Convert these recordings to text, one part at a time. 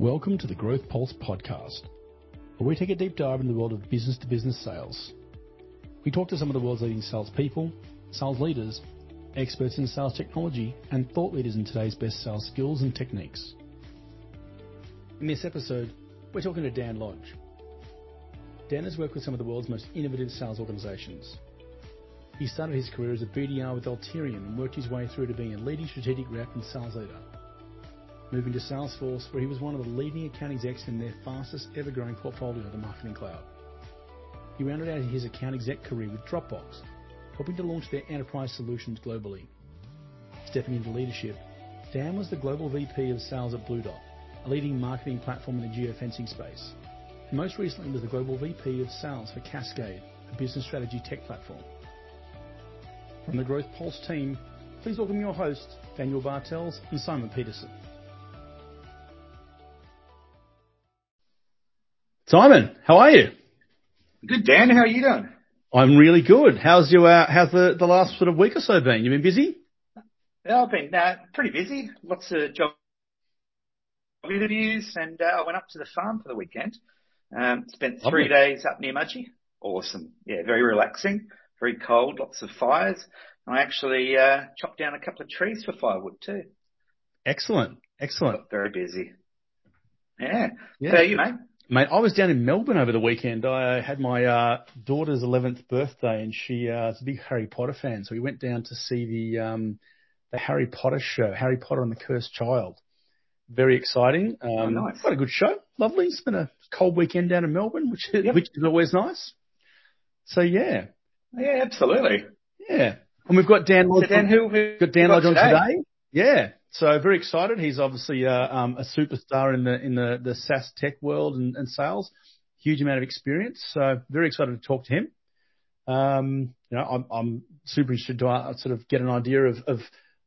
Welcome to the Growth Pulse podcast, where we take a deep dive into the world of business to business sales. We talk to some of the world's leading salespeople, sales leaders, experts in sales technology, and thought leaders in today's best sales skills and techniques. In this episode, we're talking to Dan Lodge. Dan has worked with some of the world's most innovative sales organizations. He started his career as a BDR with Alterian and worked his way through to being a leading strategic rep and sales leader moving to Salesforce, where he was one of the leading account execs in their fastest ever growing portfolio, of the Marketing Cloud. He rounded out his account exec career with Dropbox, helping to launch their enterprise solutions globally. Stepping into leadership, Dan was the global VP of sales at Blue Dot, a leading marketing platform in the geofencing space. And most recently was the global VP of sales for Cascade, a business strategy tech platform. From the Growth Pulse team, please welcome your hosts, Daniel Bartels and Simon Peterson. Simon, how are you? Good, Dan. How are you doing? I'm really good. How's your uh, how's the, the last sort of week or so been? You been busy? Yeah, I've been uh, pretty busy. Lots of job interviews, and uh, I went up to the farm for the weekend. Um, spent three Lovely. days up near Mudgee. Awesome. Yeah, very relaxing. Very cold. Lots of fires. And I actually uh, chopped down a couple of trees for firewood too. Excellent. Excellent. Got very busy. Yeah. yeah. So you, mate? Mate, I was down in Melbourne over the weekend. I had my uh, daughter's 11th birthday, and she uh, is a big Harry Potter fan. So we went down to see the um, the Harry Potter show, Harry Potter and the Cursed Child. Very exciting. Um, oh, nice. Quite a good show. Lovely. It's been a cold weekend down in Melbourne, which is, yep. which is always nice. So yeah. Yeah, absolutely. Yeah. And we've got Dan Lodge. So Dan, who, who got Dan Lodge on today? today. Yeah. So very excited. He's obviously uh, um, a superstar in the in the, the SaaS tech world and, and, sales. Huge amount of experience. So very excited to talk to him. Um, you know, I'm, I'm super interested to uh, sort of get an idea of, of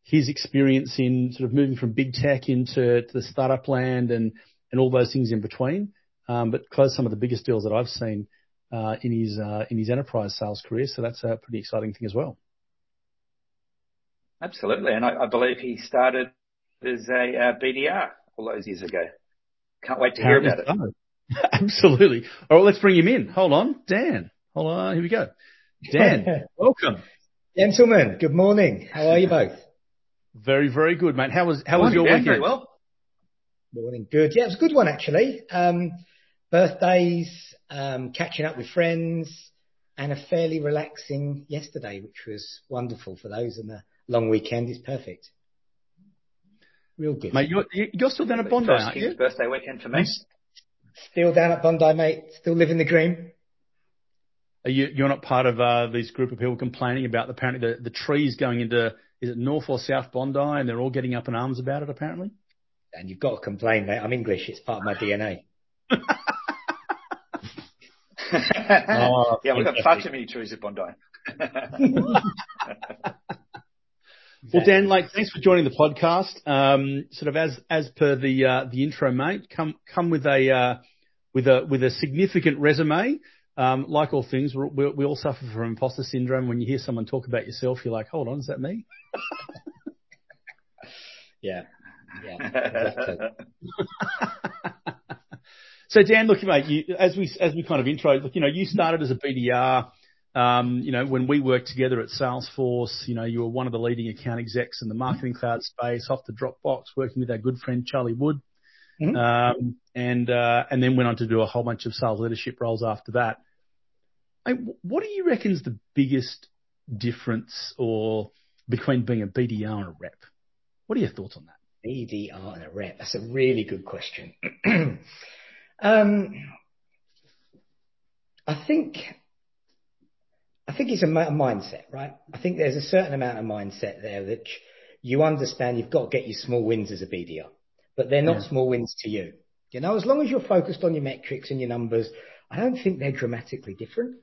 his experience in sort of moving from big tech into to the startup land and and all those things in between. Um, but close some of the biggest deals that I've seen uh, in his uh, in his enterprise sales career. So that's a pretty exciting thing as well. Absolutely. And I, I believe he started as a uh, BDR all those years ago. Can't wait to hear about it. Absolutely. All right, let's bring him in. Hold on. Dan. Hold on. Here we go. Dan, welcome. Gentlemen, good morning. How are you both? Very, very good, mate. How was, how was your weekend? Very well. Morning. Good. Yeah, it was a good one, actually. Um, birthdays, um, catching up with friends, and a fairly relaxing yesterday, which was wonderful for those in the long weekend is perfect. Real good. Mate, you're, you're still down at Bondi, aren't you? birthday weekend for me. Still down at Bondi, mate. Still living the dream. Are you, you're not part of uh, this group of people complaining about apparently the, the trees going into, is it North or South Bondi and they're all getting up in arms about it apparently? And you've got to complain, mate. I'm English. It's part of my DNA. oh, yeah, we've got far too many trees at Bondi. Well, Dan, like, thanks for joining the podcast. Um, sort of as as per the uh, the intro, mate, come come with a uh, with a with a significant resume. Um, like all things, we we all suffer from imposter syndrome. When you hear someone talk about yourself, you're like, "Hold on, is that me?" yeah, yeah. so, Dan, look, mate, you, as we as we kind of intro, look, you know, you started as a BDR. Um, you know, when we worked together at Salesforce, you know, you were one of the leading account execs in the marketing cloud space off the Dropbox, working with our good friend Charlie Wood. Mm-hmm. Um, and, uh, and then went on to do a whole bunch of sales leadership roles after that. I, what do you reckon is the biggest difference or between being a BDR and a rep? What are your thoughts on that? BDR and a rep. That's a really good question. um, I think I think it's a mindset, right? I think there's a certain amount of mindset there that you understand you've got to get your small wins as a BDR, but they're not yeah. small wins to you. You know, as long as you're focused on your metrics and your numbers, I don't think they're dramatically different.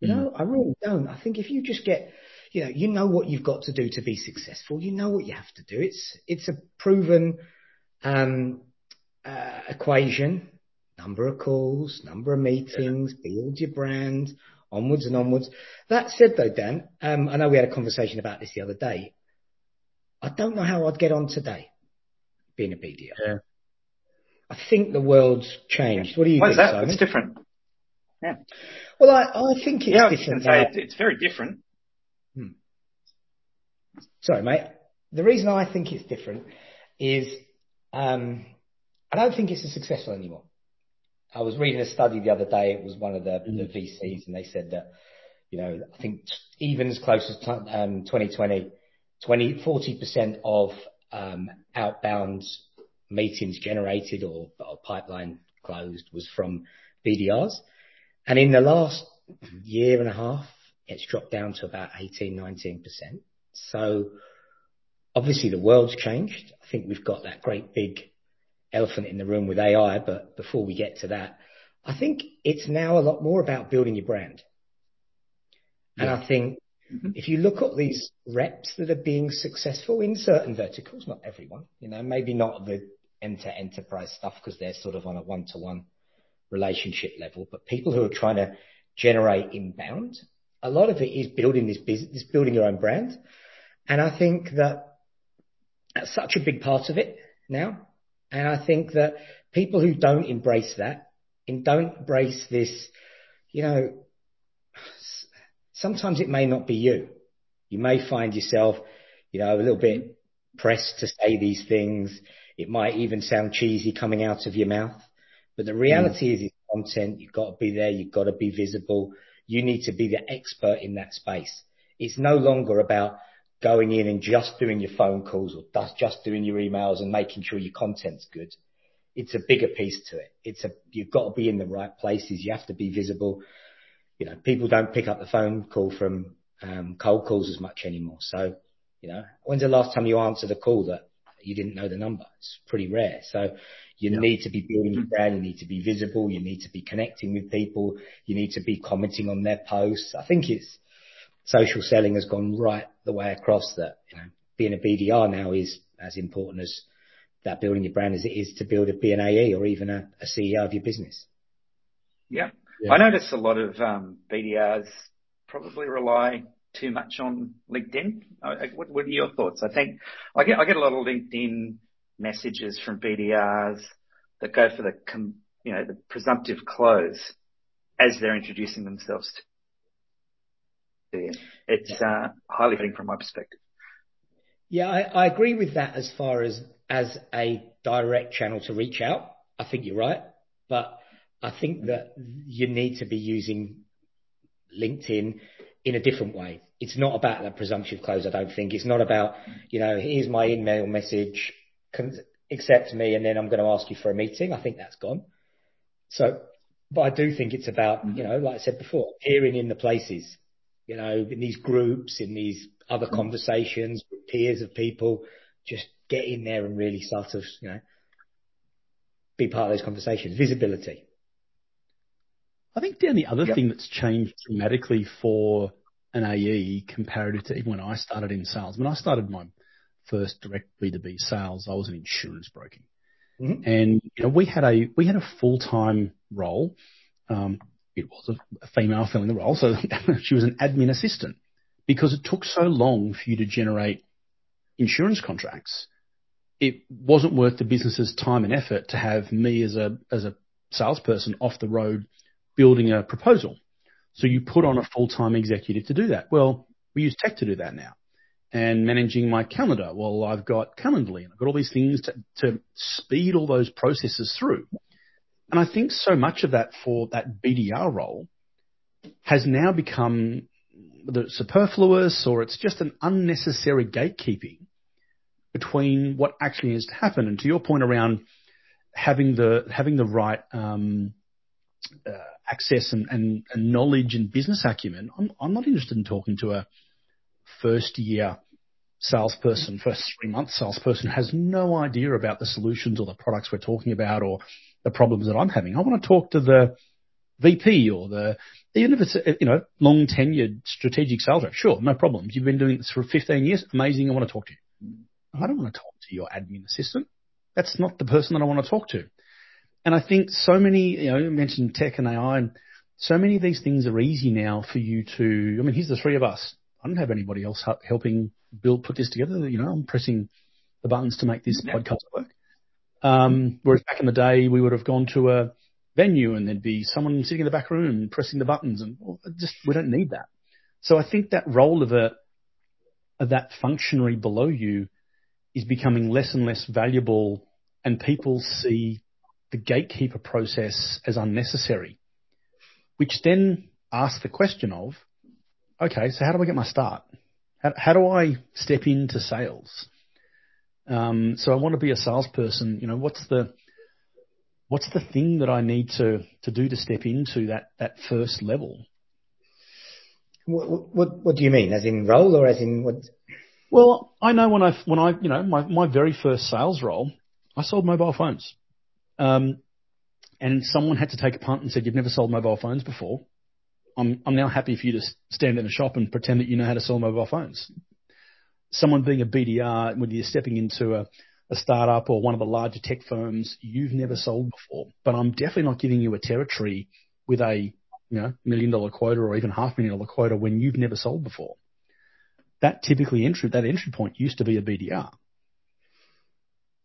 You mm. know, I really don't. I think if you just get, you know, you know what you've got to do to be successful. You know what you have to do. It's it's a proven um, uh, equation. Number of calls, number of meetings, yeah. build your brand, onwards and onwards. That said, though, Dan, um, I know we had a conversation about this the other day. I don't know how I'd get on today being a BDR. Yeah. I think the world's changed. What do you Why think, is that? Simon? It's different. Yeah. Well, I, I think it's yeah, different say it's, very different. Sorry, mate. The reason I think it's different is um, I don't think it's as successful anymore. I was reading a study the other day. It was one of the, the VCs, and they said that you know I think even as close as t- um, 2020, 20, 40% of um, outbound meetings generated or, or pipeline closed was from BDRs, and in the last year and a half, it's dropped down to about 18, 19%. So obviously the world's changed. I think we've got that great big elephant in the room with AI, but before we get to that, I think it's now a lot more about building your brand. And I think mm-hmm. if you look at these reps that are being successful in certain verticals, not everyone, you know, maybe not the enter enterprise stuff because they're sort of on a one to one relationship level, but people who are trying to generate inbound, a lot of it is building this business, building your own brand. And I think that that's such a big part of it now. And I think that people who don't embrace that and don't embrace this, you know, sometimes it may not be you. You may find yourself, you know, a little bit pressed to say these things. It might even sound cheesy coming out of your mouth. But the reality mm. is it's content. You've got to be there. You've got to be visible. You need to be the expert in that space. It's no longer about going in and just doing your phone calls or just doing your emails and making sure your content's good. It's a bigger piece to it. It's a, you've got to be in the right places. You have to be visible. You know, people don't pick up the phone call from um, cold calls as much anymore. So, you know, when's the last time you answered a call that you didn't know the number? It's pretty rare. So you need to be building your brand. You need to be visible. You need to be connecting with people. You need to be commenting on their posts. I think it's, social selling has gone right the way across that, you know, being a BDR now is as important as that building your brand as it is to build a BNAE or even a, a CEO of your business. Yeah. yeah. I notice a lot of um, BDRs probably rely too much on LinkedIn. What, what, are your thoughts? I think I get I get a lot of LinkedIn messages from BDRs that go for the you know the presumptive close as they're introducing themselves It's uh, highly fitting from my perspective. Yeah, I, I agree with that as far as as a direct channel to reach out. I think you're right, but I think that you need to be using LinkedIn in a different way. It's not about that presumptive close. I don't think it's not about you know here's my email message, accept me, and then I'm going to ask you for a meeting. I think that's gone. So, but I do think it's about you know like I said before, appearing in the places you know, in these groups, in these other mm. conversations with peers of people, just get in there and really sort of, you know, be part of those conversations. Visibility. I think, Dan, the other yep. thing that's changed dramatically for an AE comparative to even when I started in sales. When I started my first direct B2B sales, I was in insurance broking. Mm-hmm. And, you know, we had a, we had a full-time role. Um, it was a, female filling the role, so she was an admin assistant because it took so long for you to generate insurance contracts. It wasn't worth the business's time and effort to have me as a as a salesperson off the road building a proposal. So you put on a full time executive to do that. Well, we use tech to do that now. And managing my calendar. Well, I've got Calendly and I've got all these things to, to speed all those processes through. And I think so much of that for that BDR role has now become whether it's superfluous or it's just an unnecessary gatekeeping between what actually needs to happen. And to your point around having the having the right um, uh, access and, and, and, knowledge and business acumen, I'm, I'm not interested in talking to a first year salesperson, first three months salesperson who has no idea about the solutions or the products we're talking about or the problems that I'm having. I want to talk to the VP or the, even if it's a, you know, long tenured strategic sales rep. Sure, no problems. You've been doing this for 15 years. Amazing. I want to talk to you. I don't want to talk to your admin assistant. That's not the person that I want to talk to. And I think so many, you know, you mentioned tech and AI and so many of these things are easy now for you to, I mean, here's the three of us. I don't have anybody else helping build, put this together. You know, I'm pressing the buttons to make this yeah. podcast work. Um, whereas back in the day, we would have gone to a venue and there'd be someone sitting in the back room pressing the buttons and well, just, we don't need that. So I think that role of a, of that functionary below you is becoming less and less valuable and people see the gatekeeper process as unnecessary, which then asks the question of, okay, so how do I get my start? How, how do I step into sales? Um, so I want to be a salesperson. You know, what's the what's the thing that I need to to do to step into that that first level? What what, what do you mean? As in role or as in what? Well, I know when I when I you know my my very first sales role, I sold mobile phones. Um, and someone had to take a punt and said, "You've never sold mobile phones before." I'm I'm now happy for you to stand in a shop and pretend that you know how to sell mobile phones. Someone being a BDR when you're stepping into a, a startup or one of the larger tech firms you've never sold before, but I'm definitely not giving you a territory with a you know million dollar quota or even half million dollar quota when you've never sold before. That typically entry that entry point used to be a BDR.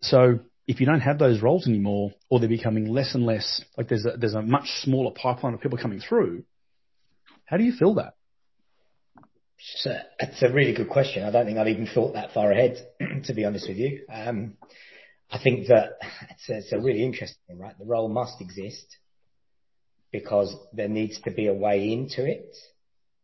So if you don't have those roles anymore, or they're becoming less and less, like there's a, there's a much smaller pipeline of people coming through, how do you feel that? So that's a really good question. I don't think I'd even thought that far ahead, to be honest with you. Um, I think that it's a, it's a really interesting thing, right? The role must exist because there needs to be a way into it.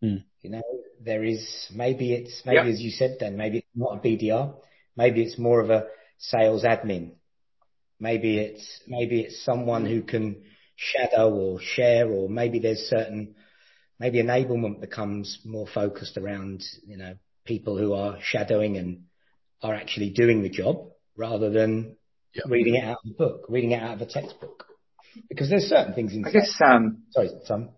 Mm. You know, there is maybe it's maybe as you said, then maybe it's not a BDR, maybe it's more of a sales admin, maybe it's maybe it's someone who can shadow or share, or maybe there's certain maybe enablement becomes more focused around, you know, people who are shadowing and are actually doing the job rather than yep. reading it out of a book, reading it out of a textbook. Because there's certain things in. I guess. Um, sorry, Tom.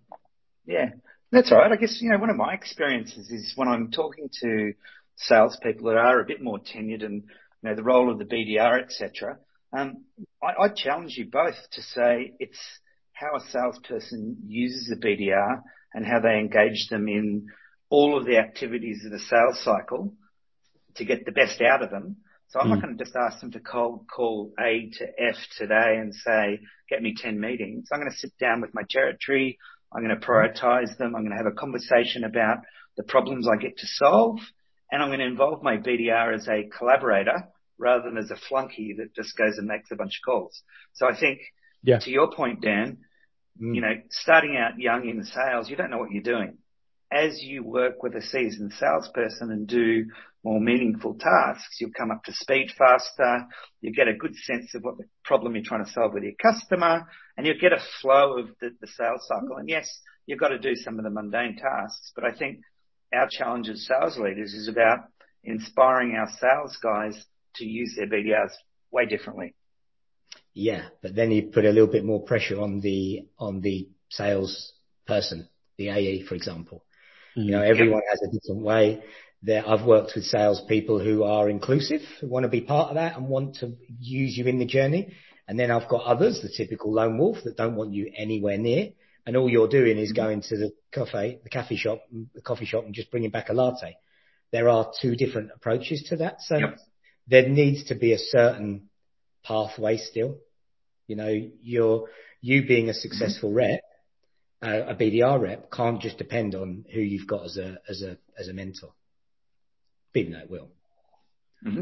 Yeah, that's all right. I guess you know one of my experiences is when I'm talking to salespeople that are a bit more tenured and you know the role of the BDR, etc. Um, I, I challenge you both to say it's how a salesperson uses the BDR and how they engage them in all of the activities of the sales cycle to get the best out of them. So I'm mm. not going to just ask them to cold call A to F today and say, get me 10 meetings. I'm going to sit down with my territory. I'm going to prioritize them. I'm going to have a conversation about the problems I get to solve. And I'm going to involve my BDR as a collaborator rather than as a flunky that just goes and makes a bunch of calls. So I think yeah. to your point, Dan, Mm. You know, starting out young in sales, you don't know what you're doing. As you work with a seasoned salesperson and do more meaningful tasks, you'll come up to speed faster. You get a good sense of what the problem you're trying to solve with your customer and you'll get a flow of the, the sales cycle. And yes, you've got to do some of the mundane tasks, but I think our challenge as sales leaders is about inspiring our sales guys to use their BDRs way differently. Yeah, but then you put a little bit more pressure on the on the sales person, the AE, for example. Mm-hmm. You know, everyone has a different way. There, I've worked with salespeople who are inclusive, who want to be part of that and want to use you in the journey. And then I've got others, the typical lone wolf, that don't want you anywhere near. And all you're doing is going to the cafe, the coffee shop, the coffee shop, and just bringing back a latte. There are two different approaches to that. So yep. there needs to be a certain pathway still. You know, you're, you being a successful mm-hmm. rep, uh, a BDR rep can't just depend on who you've got as a, as a, as a mentor. Even though it will. Mm-hmm.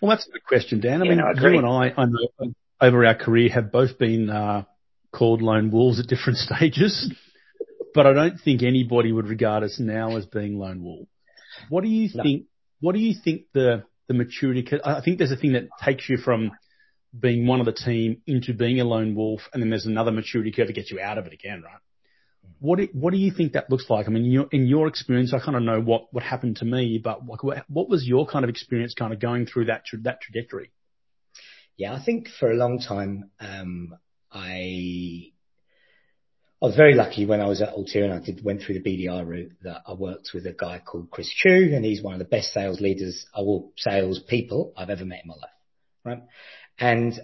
Well, that's a good question, Dan. I yeah, mean, no, I you and I, I know, over our career have both been, uh, called lone wolves at different stages, but I don't think anybody would regard us now as being lone wolves. What do you no. think? What do you think the the maturity? I think there's a thing that takes you from being one of the team into being a lone wolf, and then there's another maturity curve to get you out of it again, right? What do, what do you think that looks like? I mean, in your, in your experience, I kind of know what, what happened to me, but what, what was your kind of experience kind of going through that, that trajectory? Yeah, I think for a long time, um, I, I was very lucky when I was at Alterian and I did, went through the BDR route that I worked with a guy called Chris Chu and he's one of the best sales leaders or sales people I've ever met in my life. Right. And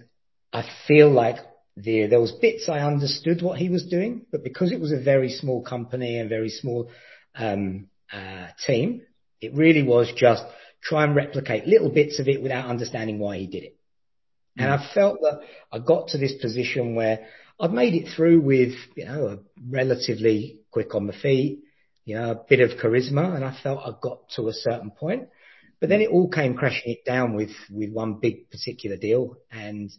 I feel like the, there was bits I understood what he was doing, but because it was a very small company and very small um, uh, team, it really was just try and replicate little bits of it without understanding why he did it. And I felt that I got to this position where I'd made it through with, you know, a relatively quick on the feet, you know, a bit of charisma, and I felt I got to a certain point. But then it all came crashing it down with with one big particular deal, and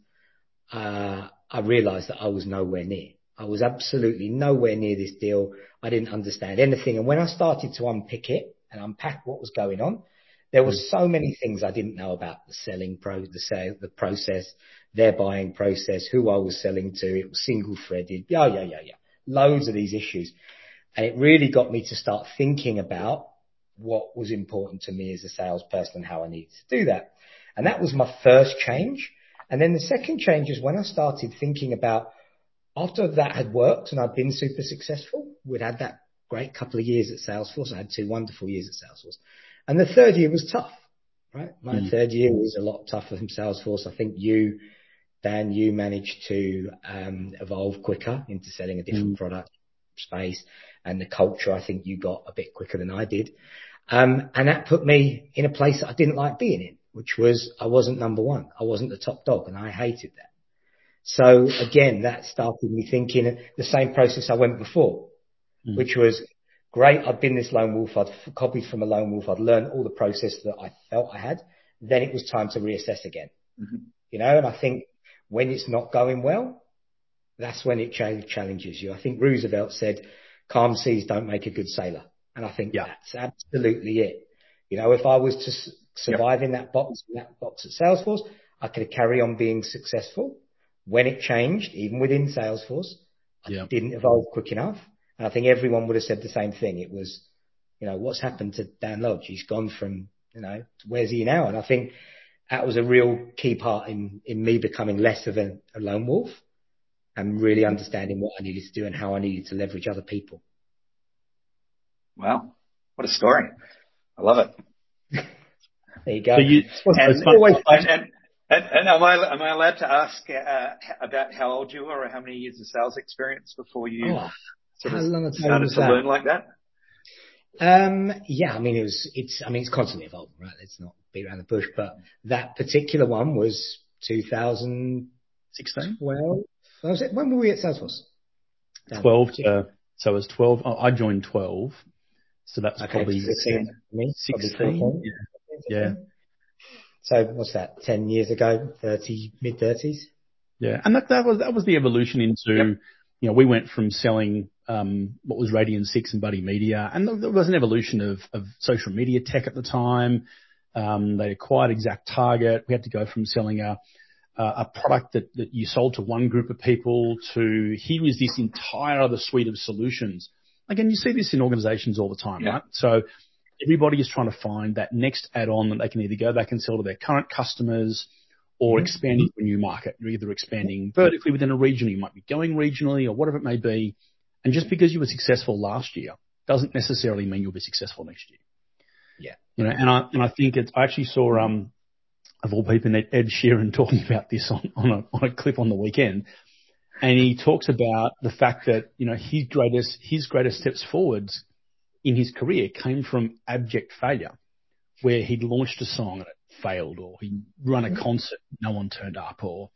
uh, I realised that I was nowhere near. I was absolutely nowhere near this deal. I didn't understand anything, and when I started to unpick it and unpack what was going on, there were so many things I didn't know about the selling pro, the sale, the process, their buying process, who I was selling to. It was single threaded. Yeah, yeah, yeah, yeah. Loads of these issues. And it really got me to start thinking about what was important to me as a salesperson and how I needed to do that. And that was my first change. And then the second change is when I started thinking about after that had worked and I'd been super successful, we'd had that great couple of years at Salesforce. I had two wonderful years at Salesforce. And the third year was tough, right? My mm. third year was a lot tougher from Salesforce. I think you, Dan, you managed to um, evolve quicker into selling a different mm. product space and the culture. I think you got a bit quicker than I did. Um, and that put me in a place that I didn't like being in, which was I wasn't number one. I wasn't the top dog and I hated that. So again, that started me thinking the same process I went before, mm. which was Great, I'd been this lone wolf. I'd copied from a lone wolf. I'd learned all the process that I felt I had. Then it was time to reassess again. Mm-hmm. You know, and I think when it's not going well, that's when it challenges you. I think Roosevelt said, calm seas don't make a good sailor. And I think yeah. that's absolutely it. You know, if I was to survive yep. in that box, in that box at Salesforce, I could carry on being successful. When it changed, even within Salesforce, I yep. didn't evolve quick enough. And I think everyone would have said the same thing. It was, you know, what's happened to Dan Lodge? He's gone from, you know, where's he now? And I think that was a real key part in, in me becoming less of a, a lone wolf and really understanding what I needed to do and how I needed to leverage other people. Wow. What a story. I love it. there you go. So you, and, always and, and, and, and, am I am I allowed to ask uh, about how old you are or how many years of sales experience before you oh, sort How long started to that? learn like that? Um, yeah, I mean, it was, it's, I mean, it's constantly evolving, right? Let's not beat around the bush, but that particular one was 2016. Well, was it, when were we at Salesforce? 12 to, so it was 12. Oh, I joined 12. So that's okay, probably 16. 16. Yeah. yeah. So what's that? 10 years ago, 30, mid 30s? Yeah. And that, that was, that was the evolution into, yep. you know, we went from selling um, what was Radian 6 and Buddy Media. And there was an evolution of, of social media tech at the time. Um, they acquired Exact Target. We had to go from selling a, a product that, that you sold to one group of people to here is this entire other suite of solutions. Again, you see this in organizations all the time, right? So everybody is trying to find that next add-on that they can either go back and sell to their current customers or mm-hmm. expand into a new market. You're either expanding vertically within a region, you might be going regionally or whatever it may be. And just because you were successful last year doesn't necessarily mean you'll be successful next year. Yeah. You know, and I, and I think it's, I actually saw, um, of all people, Ed Sheeran talking about this on, on a, on a clip on the weekend. And he talks about the fact that, you know, his greatest, his greatest steps forwards in his career came from abject failure, where he'd launched a song and it failed, or he'd run a concert, no one turned up, or,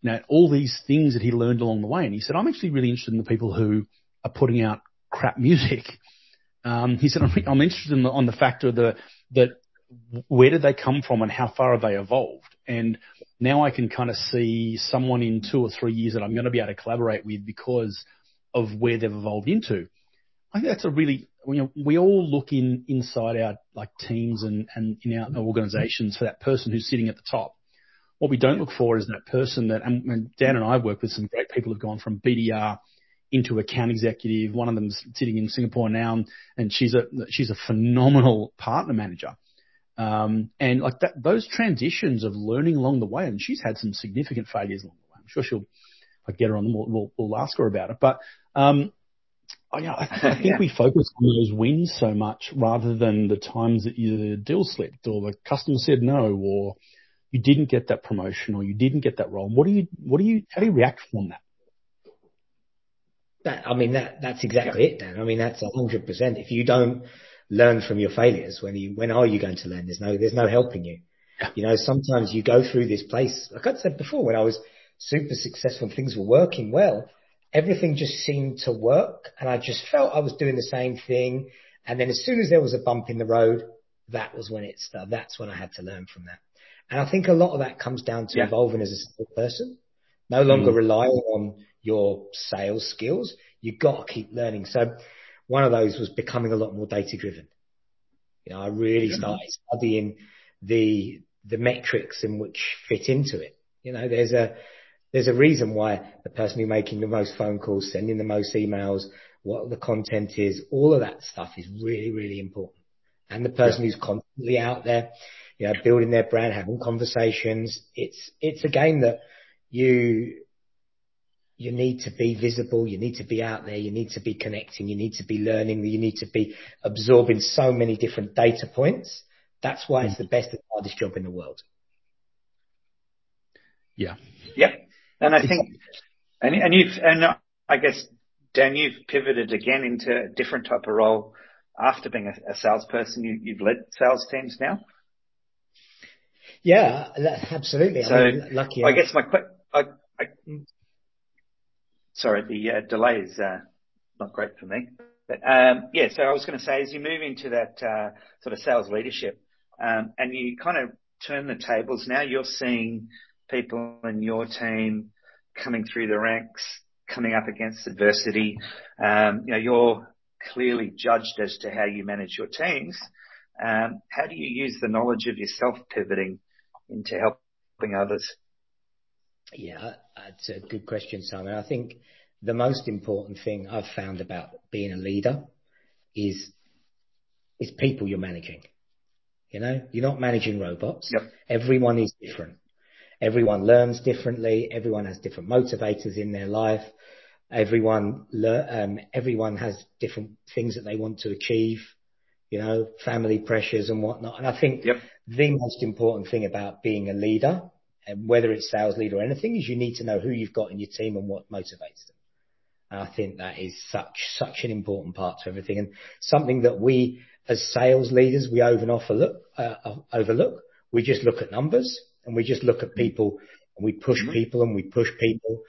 you know, all these things that he learned along the way. And he said, I'm actually really interested in the people who are putting out crap music. Um, he said, I'm, I'm interested in the, on the factor of the, that where did they come from and how far have they evolved? And now I can kind of see someone in two or three years that I'm going to be able to collaborate with because of where they've evolved into. I think that's a really, you know, we all look in inside our like teams and, and in our organizations for that person who's sitting at the top. What we don't look for is that person that, and, and Dan and I work with some great people who've gone from BDR into account executive. One of them's sitting in Singapore now, and she's a she's a phenomenal partner manager. Um, and like that, those transitions of learning along the way, and she's had some significant failures along the way. I'm sure she'll, I get her on, we'll, we'll, we'll ask her about it. But, um, I, I think yeah. we focus on those wins so much rather than the times that either the deal slipped or the customer said no or you didn't get that promotion or you didn't get that role. What do you, what do you, how do you react from that? That, I mean, that, that's exactly it, Dan. I mean, that's a hundred percent. If you don't learn from your failures, when you, when are you going to learn? There's no, there's no helping you. Yeah. You know, sometimes you go through this place, like I said before, when I was super successful and things were working well, everything just seemed to work and I just felt I was doing the same thing. And then as soon as there was a bump in the road, that was when it started. That's when I had to learn from that. And I think a lot of that comes down to yeah. evolving as a person, no longer mm. relying on your sales skills. You've got to keep learning. So one of those was becoming a lot more data driven. You know, I really started studying the, the metrics in which fit into it. You know, there's a, there's a reason why the person who's making the most phone calls, sending the most emails, what the content is, all of that stuff is really, really important. And the person who's constantly out there, you know, building their brand, having conversations. It's, it's a game that you, you need to be visible. You need to be out there. You need to be connecting. You need to be learning. You need to be absorbing so many different data points. That's why it's mm. the best and hardest job in the world. Yeah. Yeah. And I think, and, and you've, and I guess, Dan, you've pivoted again into a different type of role after being a, a salesperson. You, you've led sales teams now. Yeah, absolutely. So I mean, lucky. I guess my quick, I, I, sorry, the uh, delay is uh, not great for me. But um, yeah, so I was going to say, as you move into that uh, sort of sales leadership, um, and you kind of turn the tables now, you're seeing people in your team coming through the ranks, coming up against adversity. Um, you know, you're clearly judged as to how you manage your teams. Um, how do you use the knowledge of yourself pivoting into helping others? Yeah, that's a good question, Simon. I think the most important thing I've found about being a leader is is people you're managing. You know, you're not managing robots. Yep. Everyone is different. Everyone learns differently. Everyone has different motivators in their life. Everyone, um, everyone has different things that they want to achieve, you know, family pressures and whatnot. And I think yep. the most important thing about being a leader, whether it's sales leader or anything, is you need to know who you've got in your team and what motivates them. And I think that is such, such an important part to everything and something that we as sales leaders, we overlook, uh, overlook. We just look at numbers and we just look at people and we push mm-hmm. people and we push people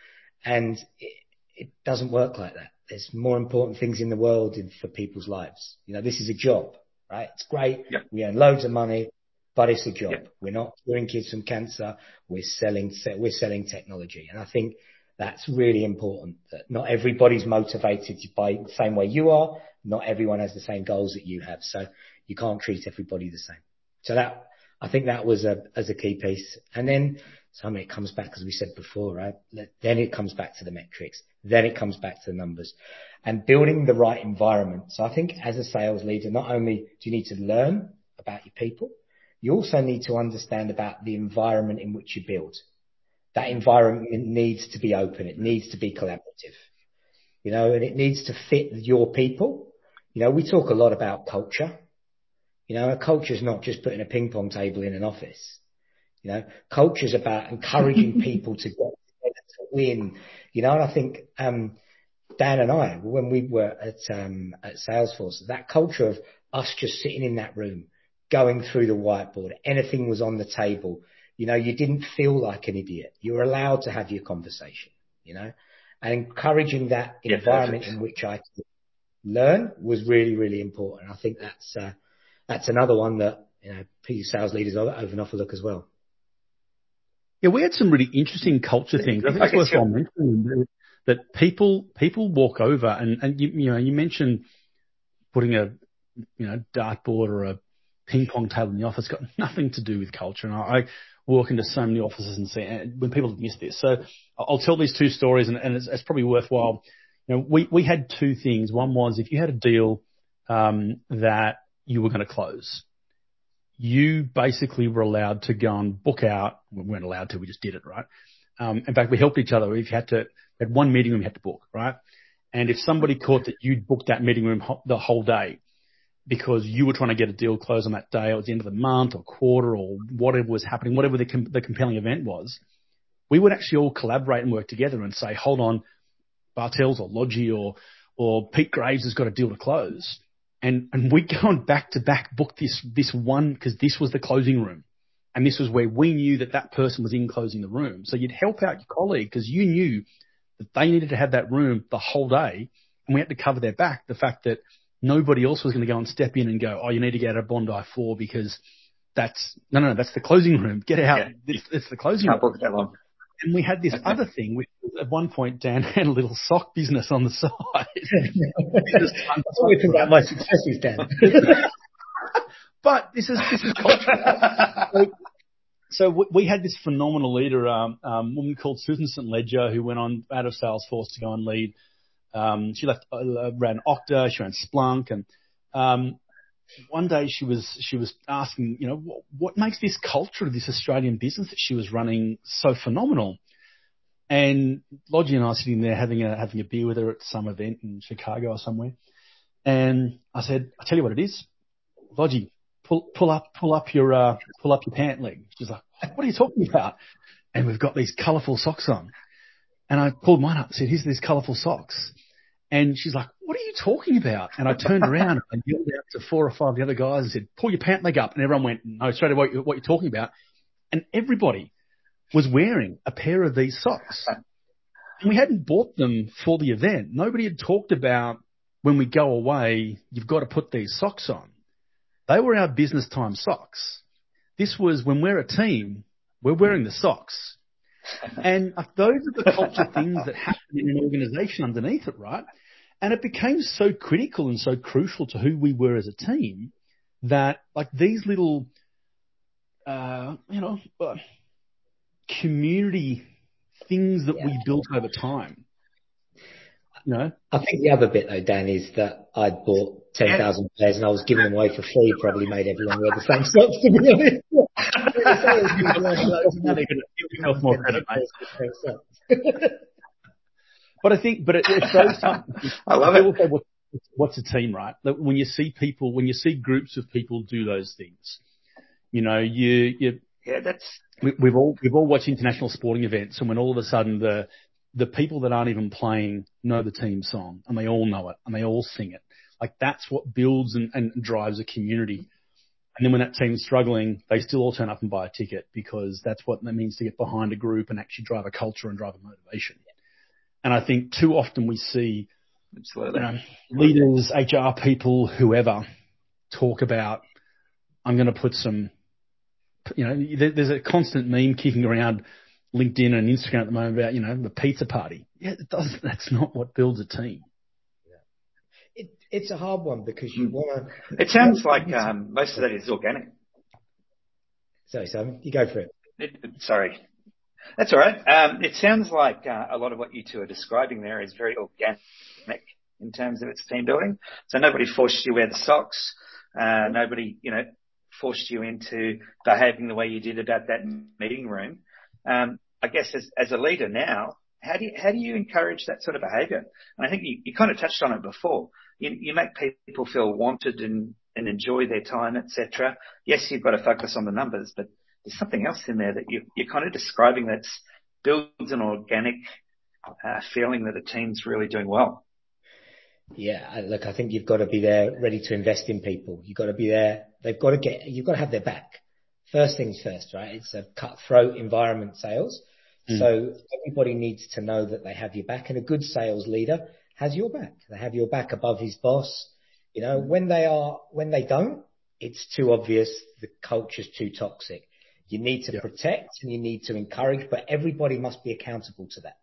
and it, it doesn't work like that. There's more important things in the world in, for people's lives. You know, this is a job, right? It's great. We earn loads of money, but it's a job. Yep. We're not curing kids from cancer. We're selling, we're selling technology. And I think that's really important that not everybody's motivated by the same way you are. Not everyone has the same goals that you have. So you can't treat everybody the same. So that I think that was a, as a key piece. And then some it comes back, as we said before, right? Then it comes back to the metrics. Then it comes back to the numbers and building the right environment. So I think as a sales leader, not only do you need to learn about your people, you also need to understand about the environment in which you build. That environment needs to be open. It needs to be collaborative, you know, and it needs to fit your people. You know, we talk a lot about culture you know, a culture is not just putting a ping pong table in an office. You know, culture is about encouraging people to get to win. You know, and I think um, Dan and I, when we were at um, at Salesforce, that culture of us just sitting in that room, going through the whiteboard, anything was on the table. You know, you didn't feel like an idiot. You were allowed to have your conversation. You know, and encouraging that yeah, environment perfect. in which I could learn was really, really important. I think that's uh, that's another one that, you know, PE sales leaders over and offer look as well. Yeah, we had some really interesting culture things. I think it's worthwhile mentioning that people people walk over and, and you, you know you mentioned putting a you know dartboard or a ping pong table in the office got nothing to do with culture. And I, I walk into so many offices and see and when people miss this. So I'll tell these two stories and, and it's, it's, probably worthwhile. You know, we we had two things. One was if you had a deal um, that you were going to close. You basically were allowed to go and book out. We weren't allowed to. We just did it, right? Um, in fact, we helped each other. If you had to, we had one meeting room you had to book, right? And if somebody caught that you'd booked that meeting room ho- the whole day because you were trying to get a deal closed on that day or at the end of the month or quarter or whatever was happening, whatever the, com- the compelling event was, we would actually all collaborate and work together and say, hold on, Bartels or Lodgy or, or Pete Graves has got a deal to close and and we go on back to back book this this one because this was the closing room, And this was where we knew that that person was in closing the room. So you'd help out your colleague because you knew that they needed to have that room the whole day. And we had to cover their back. The fact that nobody else was going to go and step in and go, oh, you need to get out of Bondi 4 because that's, no, no, no, that's the closing room. Get out. Yeah. It's, it's the closing Can't room. book that long. And we had this other thing, which at one point Dan had a little sock business on the side. That's what we think about my successes, Dan. but this is this is culture. so, so we had this phenomenal leader, um, um, woman called Susan St. Ledger, who went on out of Salesforce to go and lead. Um, she left, uh, ran Okta, she ran Splunk, and um, one day she was she was asking, you know, what, what makes this culture of this Australian business that she was running so phenomenal? And Lodgy and I were sitting there having a having a beer with her at some event in Chicago or somewhere. And I said, I tell you what it is, Lodgy, pull pull up pull up your uh, pull up your pant leg. She's like, what are you talking about? And we've got these colourful socks on. And I pulled mine up and said, here's these colourful socks. And she's like, what are you talking about? And I turned around and yelled out to four or five of the other guys and said, pull your pant leg up. And everyone went, no, straight away, what you're talking about. And everybody was wearing a pair of these socks. And we hadn't bought them for the event. Nobody had talked about when we go away, you've got to put these socks on. They were our business time socks. This was when we're a team, we're wearing the socks. And those are the culture things that happen in an organization underneath it, right? And it became so critical and so crucial to who we were as a team that like these little, uh, you know, uh, community things that yeah. we built over time. You know? I think the other bit though, Dan, is that I bought 10,000 pairs and I was giving them away for free, probably made everyone wear the same socks to be honest. But I think, but it, it's those times. I love it. What, what's a team, right? When you see people, when you see groups of people do those things, you know, you, you. Yeah, that's. We, we've all we've all watched international sporting events, and when all of a sudden the the people that aren't even playing know the team song, and they all know it, and they all sing it. Like that's what builds and, and drives a community. And then when that team's struggling, they still all turn up and buy a ticket because that's what that means to get behind a group and actually drive a culture and drive a motivation. And I think too often we see Absolutely. You know, leaders, HR people, whoever talk about, I'm going to put some, you know, there's a constant meme kicking around LinkedIn and Instagram at the moment about, you know, the pizza party. Yeah, it does, that's not what builds a team. It, it's a hard one because you hmm. want to. It sounds like um, most of that is organic. Sorry, Simon, you go for it. it sorry, that's all right. Um, it sounds like uh, a lot of what you two are describing there is very organic in terms of its team building. So nobody forced you to wear the socks. Uh, nobody, you know, forced you into behaving the way you did about that meeting room. Um, I guess as, as a leader now, how do you, how do you encourage that sort of behavior? And I think you, you kind of touched on it before. You, you make people feel wanted and, and enjoy their time, etc. Yes, you've got to focus on the numbers, but there's something else in there that you, you're kind of describing that builds an organic uh, feeling that a team's really doing well. Yeah, look, I think you've got to be there ready to invest in people. You've got to be there. They've got to get, you've got to have their back. First things first, right? It's a cutthroat environment sales. Mm. So everybody needs to know that they have your back and a good sales leader has your back. They have your back above his boss. You know, when they are, when they don't, it's too obvious. The culture's too toxic. You need to protect and you need to encourage, but everybody must be accountable to that.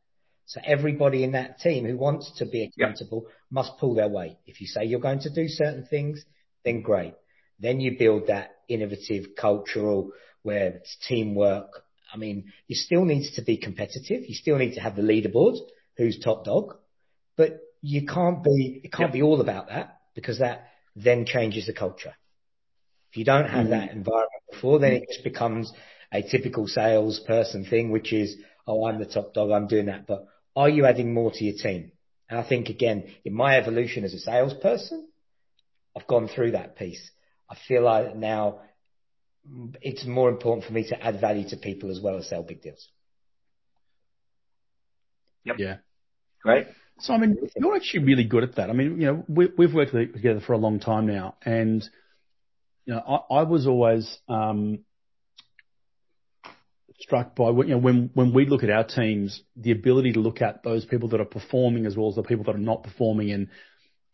So everybody in that team who wants to be accountable must pull their weight. If you say you're going to do certain things, then great. Then you build that innovative cultural where it's teamwork. I mean, you still needs to be competitive. You still need to have the leaderboard who's top dog, but you can't be, it can't be all about that because that then changes the culture. If you don't have mm-hmm. that environment before, then it just becomes a typical salesperson thing, which is, oh, I'm the top dog, I'm doing that. But are you adding more to your team? And I think again, in my evolution as a salesperson, I've gone through that piece. I feel like now it's more important for me to add value to people as well as sell big deals. Yep. Yeah. Great. So I mean, you're actually really good at that. I mean, you know, we, we've worked together for a long time now, and you know, I, I was always, um, struck by you know when when we look at our teams, the ability to look at those people that are performing as well as the people that are not performing, and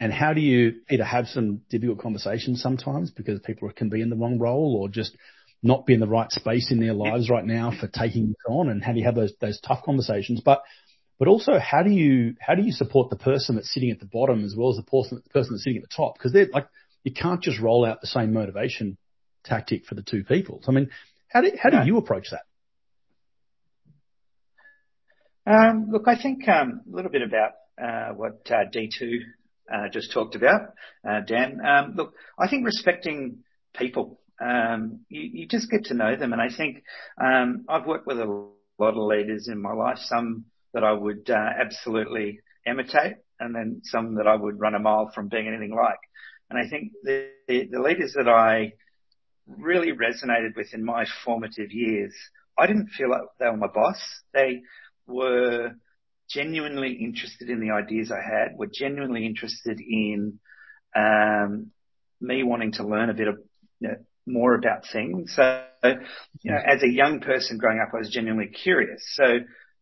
and how do you either have some difficult conversations sometimes because people can be in the wrong role or just not be in the right space in their lives right now for taking it on, and how do you have those those tough conversations, but but also how do you how do you support the person that's sitting at the bottom as well as the person the person that's sitting at the top because they're like you can't just roll out the same motivation tactic for the two people. So, I mean, how do how do you approach that? Um, look, I think um, a little bit about uh, what uh, D2 uh, just talked about, uh, Dan. Um, look, I think respecting people, um, you, just get to know them, and I think um, I've worked with a lot of leaders in my life. Some that I would uh, absolutely imitate, and then some that I would run a mile from being anything like. And I think the leaders that I really resonated with in my formative years, I didn't feel like they were my boss. They were genuinely interested in the ideas I had, were genuinely interested in um, me wanting to learn a bit of you know, more about things. So, you know, as a young person growing up, I was genuinely curious. So,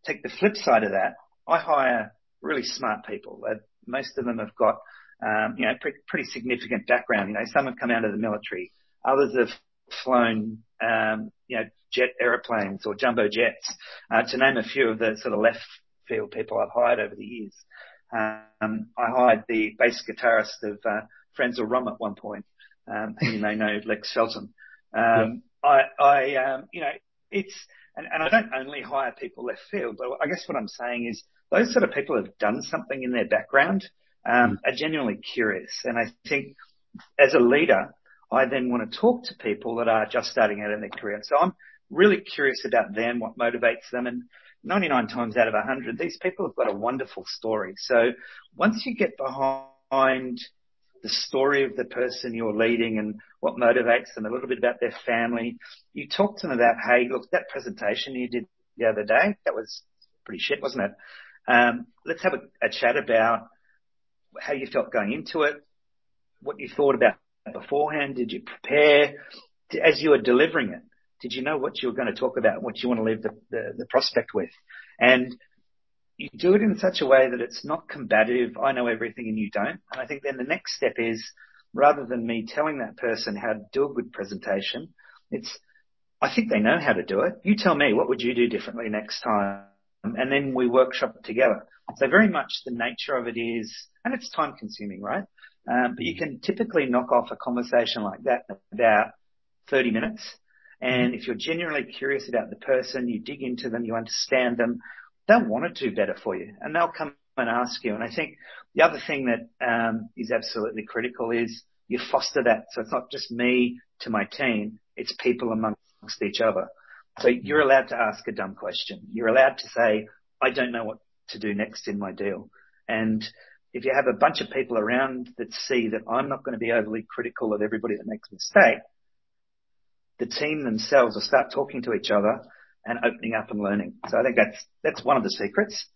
take the flip side of that. I hire really smart people. Most of them have got, um, you know, pretty, pretty significant background. You know, some have come out of the military, others have flown, um, you know, jet aeroplanes or jumbo jets, uh, to name a few of the sort of left field people I've hired over the years. Um, I hired the bass guitarist of uh, Frenzal Rhomb at one point, um, and you may know Lex Feltham. Um, yeah. I, I, um, you know, it's, and, and I don't only hire people left field, but I guess what I'm saying is those sort of people have done something in their background, um, mm. are genuinely curious. And I think as a leader, I then want to talk to people that are just starting out in their career. So I'm really curious about them, what motivates them. And 99 times out of 100, these people have got a wonderful story. So once you get behind the story of the person you're leading and what motivates them, a little bit about their family, you talk to them about, hey, look, that presentation you did the other day, that was pretty shit, wasn't it? Um, let's have a, a chat about how you felt going into it, what you thought about beforehand? Did you prepare as you were delivering it? Did you know what you were going to talk about, what you want to leave the, the, the prospect with? And you do it in such a way that it's not combative. I know everything and you don't. And I think then the next step is rather than me telling that person how to do a good presentation, it's, I think they know how to do it. You tell me, what would you do differently next time? And then we workshop together. So very much the nature of it is, and it's time consuming, right? Um, but you can typically knock off a conversation like that in about 30 minutes. And mm-hmm. if you're genuinely curious about the person, you dig into them, you understand them, they'll want to do better for you and they'll come and ask you. And I think the other thing that um, is absolutely critical is you foster that. So it's not just me to my team, it's people amongst each other. So you're allowed to ask a dumb question. You're allowed to say, I don't know what to do next in my deal. And if you have a bunch of people around that see that I'm not going to be overly critical of everybody that makes a mistake, the team themselves will start talking to each other and opening up and learning. So I think that's that's one of the secrets.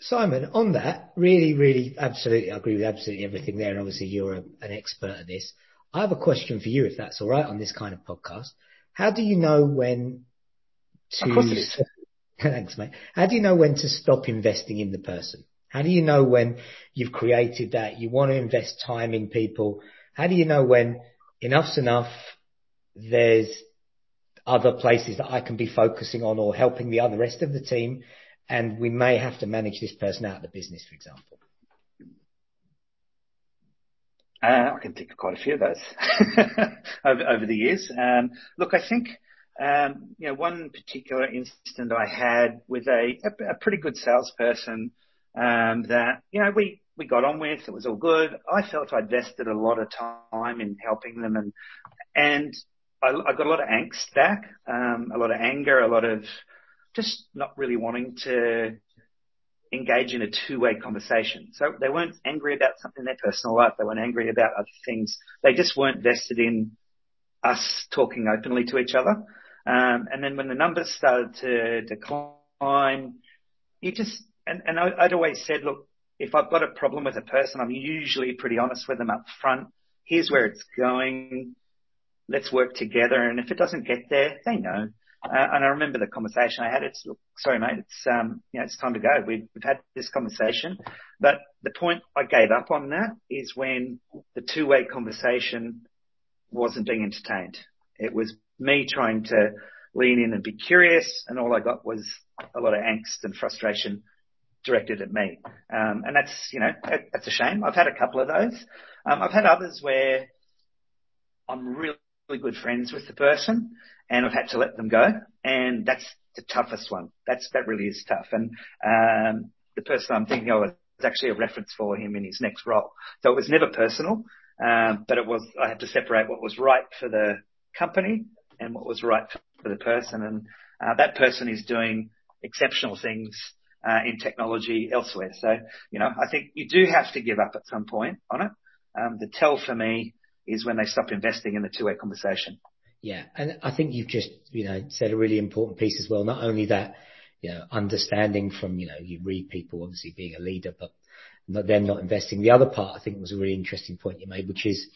Simon, on that, really, really, absolutely, I agree with absolutely everything there. And obviously, you're a, an expert at this. I have a question for you, if that's all right, on this kind of podcast. How do you know when to? Of course it is. Thanks, mate. How do you know when to stop investing in the person? How do you know when you've created that? You want to invest time in people. How do you know when enough's enough? There's other places that I can be focusing on or helping the other rest of the team. And we may have to manage this person out of the business, for example. Uh, I can think of quite a few of those over, the years. Um, look, I think um, you know one particular incident I had with a, pretty good salesperson um, that, you know, we, we got on with. It was all good. I felt I'd invested a lot of time in helping them and, and I, I got a lot of angst back, um, a lot of anger, a lot of just not really wanting to engage in a two-way conversation. So they weren't angry about something in their personal life. They weren't angry about other things. They just weren't vested in us talking openly to each other. Um, and then when the numbers started to decline, you just and, and I'd always said, look, if I've got a problem with a person, I'm usually pretty honest with them up front. Here's where it's going. Let's work together. And if it doesn't get there, they know. Uh, and I remember the conversation I had. It's, look, sorry, mate, it's, um, you know, it's time to go. We've, we've had this conversation. But the point I gave up on that is when the two-way conversation wasn't being entertained. It was me trying to lean in and be curious, and all I got was a lot of angst and frustration directed at me. Um, and that's, you know, that's a shame. I've had a couple of those. Um, I've had others where I'm really good friends with the person and I've had to let them go. And that's the toughest one. That's, that really is tough. And, um, the person I'm thinking of is actually a reference for him in his next role. So it was never personal. Um, but it was, I had to separate what was right for the company and what was right for the person. And, uh, that person is doing exceptional things, uh, in technology elsewhere. So, you know, I think you do have to give up at some point on it. Um, the tell for me is when they stop investing in the two-way conversation. Yeah. And I think you've just, you know, said a really important piece as well. Not only that, you know, understanding from, you know, you read people obviously being a leader, but not, them not investing. The other part I think was a really interesting point you made, which is,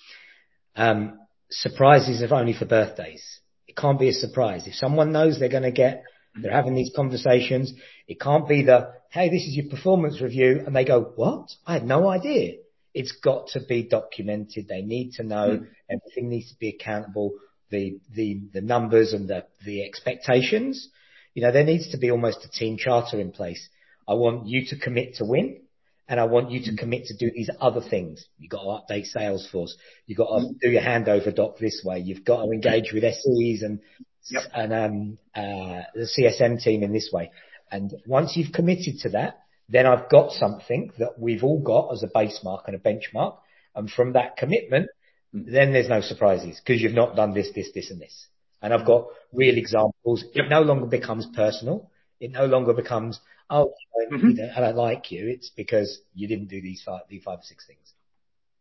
um, surprises are only for birthdays. It can't be a surprise. If someone knows they're going to get, they're having these conversations, it can't be the, hey, this is your performance review. And they go, what? I had no idea. It's got to be documented. They need to know mm. everything needs to be accountable. The, the, the numbers and the, the expectations. You know, there needs to be almost a team charter in place. I want you to commit to win and I want you to mm. commit to do these other things. You've got to update Salesforce. You've got to mm. do your handover doc this way. You've got to engage with SEs and, yep. and, um, uh, the CSM team in this way. And once you've committed to that, then I've got something that we've all got as a base mark and a benchmark. And from that commitment, then there's no surprises because you've not done this, this, this and this. And I've got real examples. It no longer becomes personal. It no longer becomes, oh, mm-hmm. I don't like you. It's because you didn't do these five, these five or six things.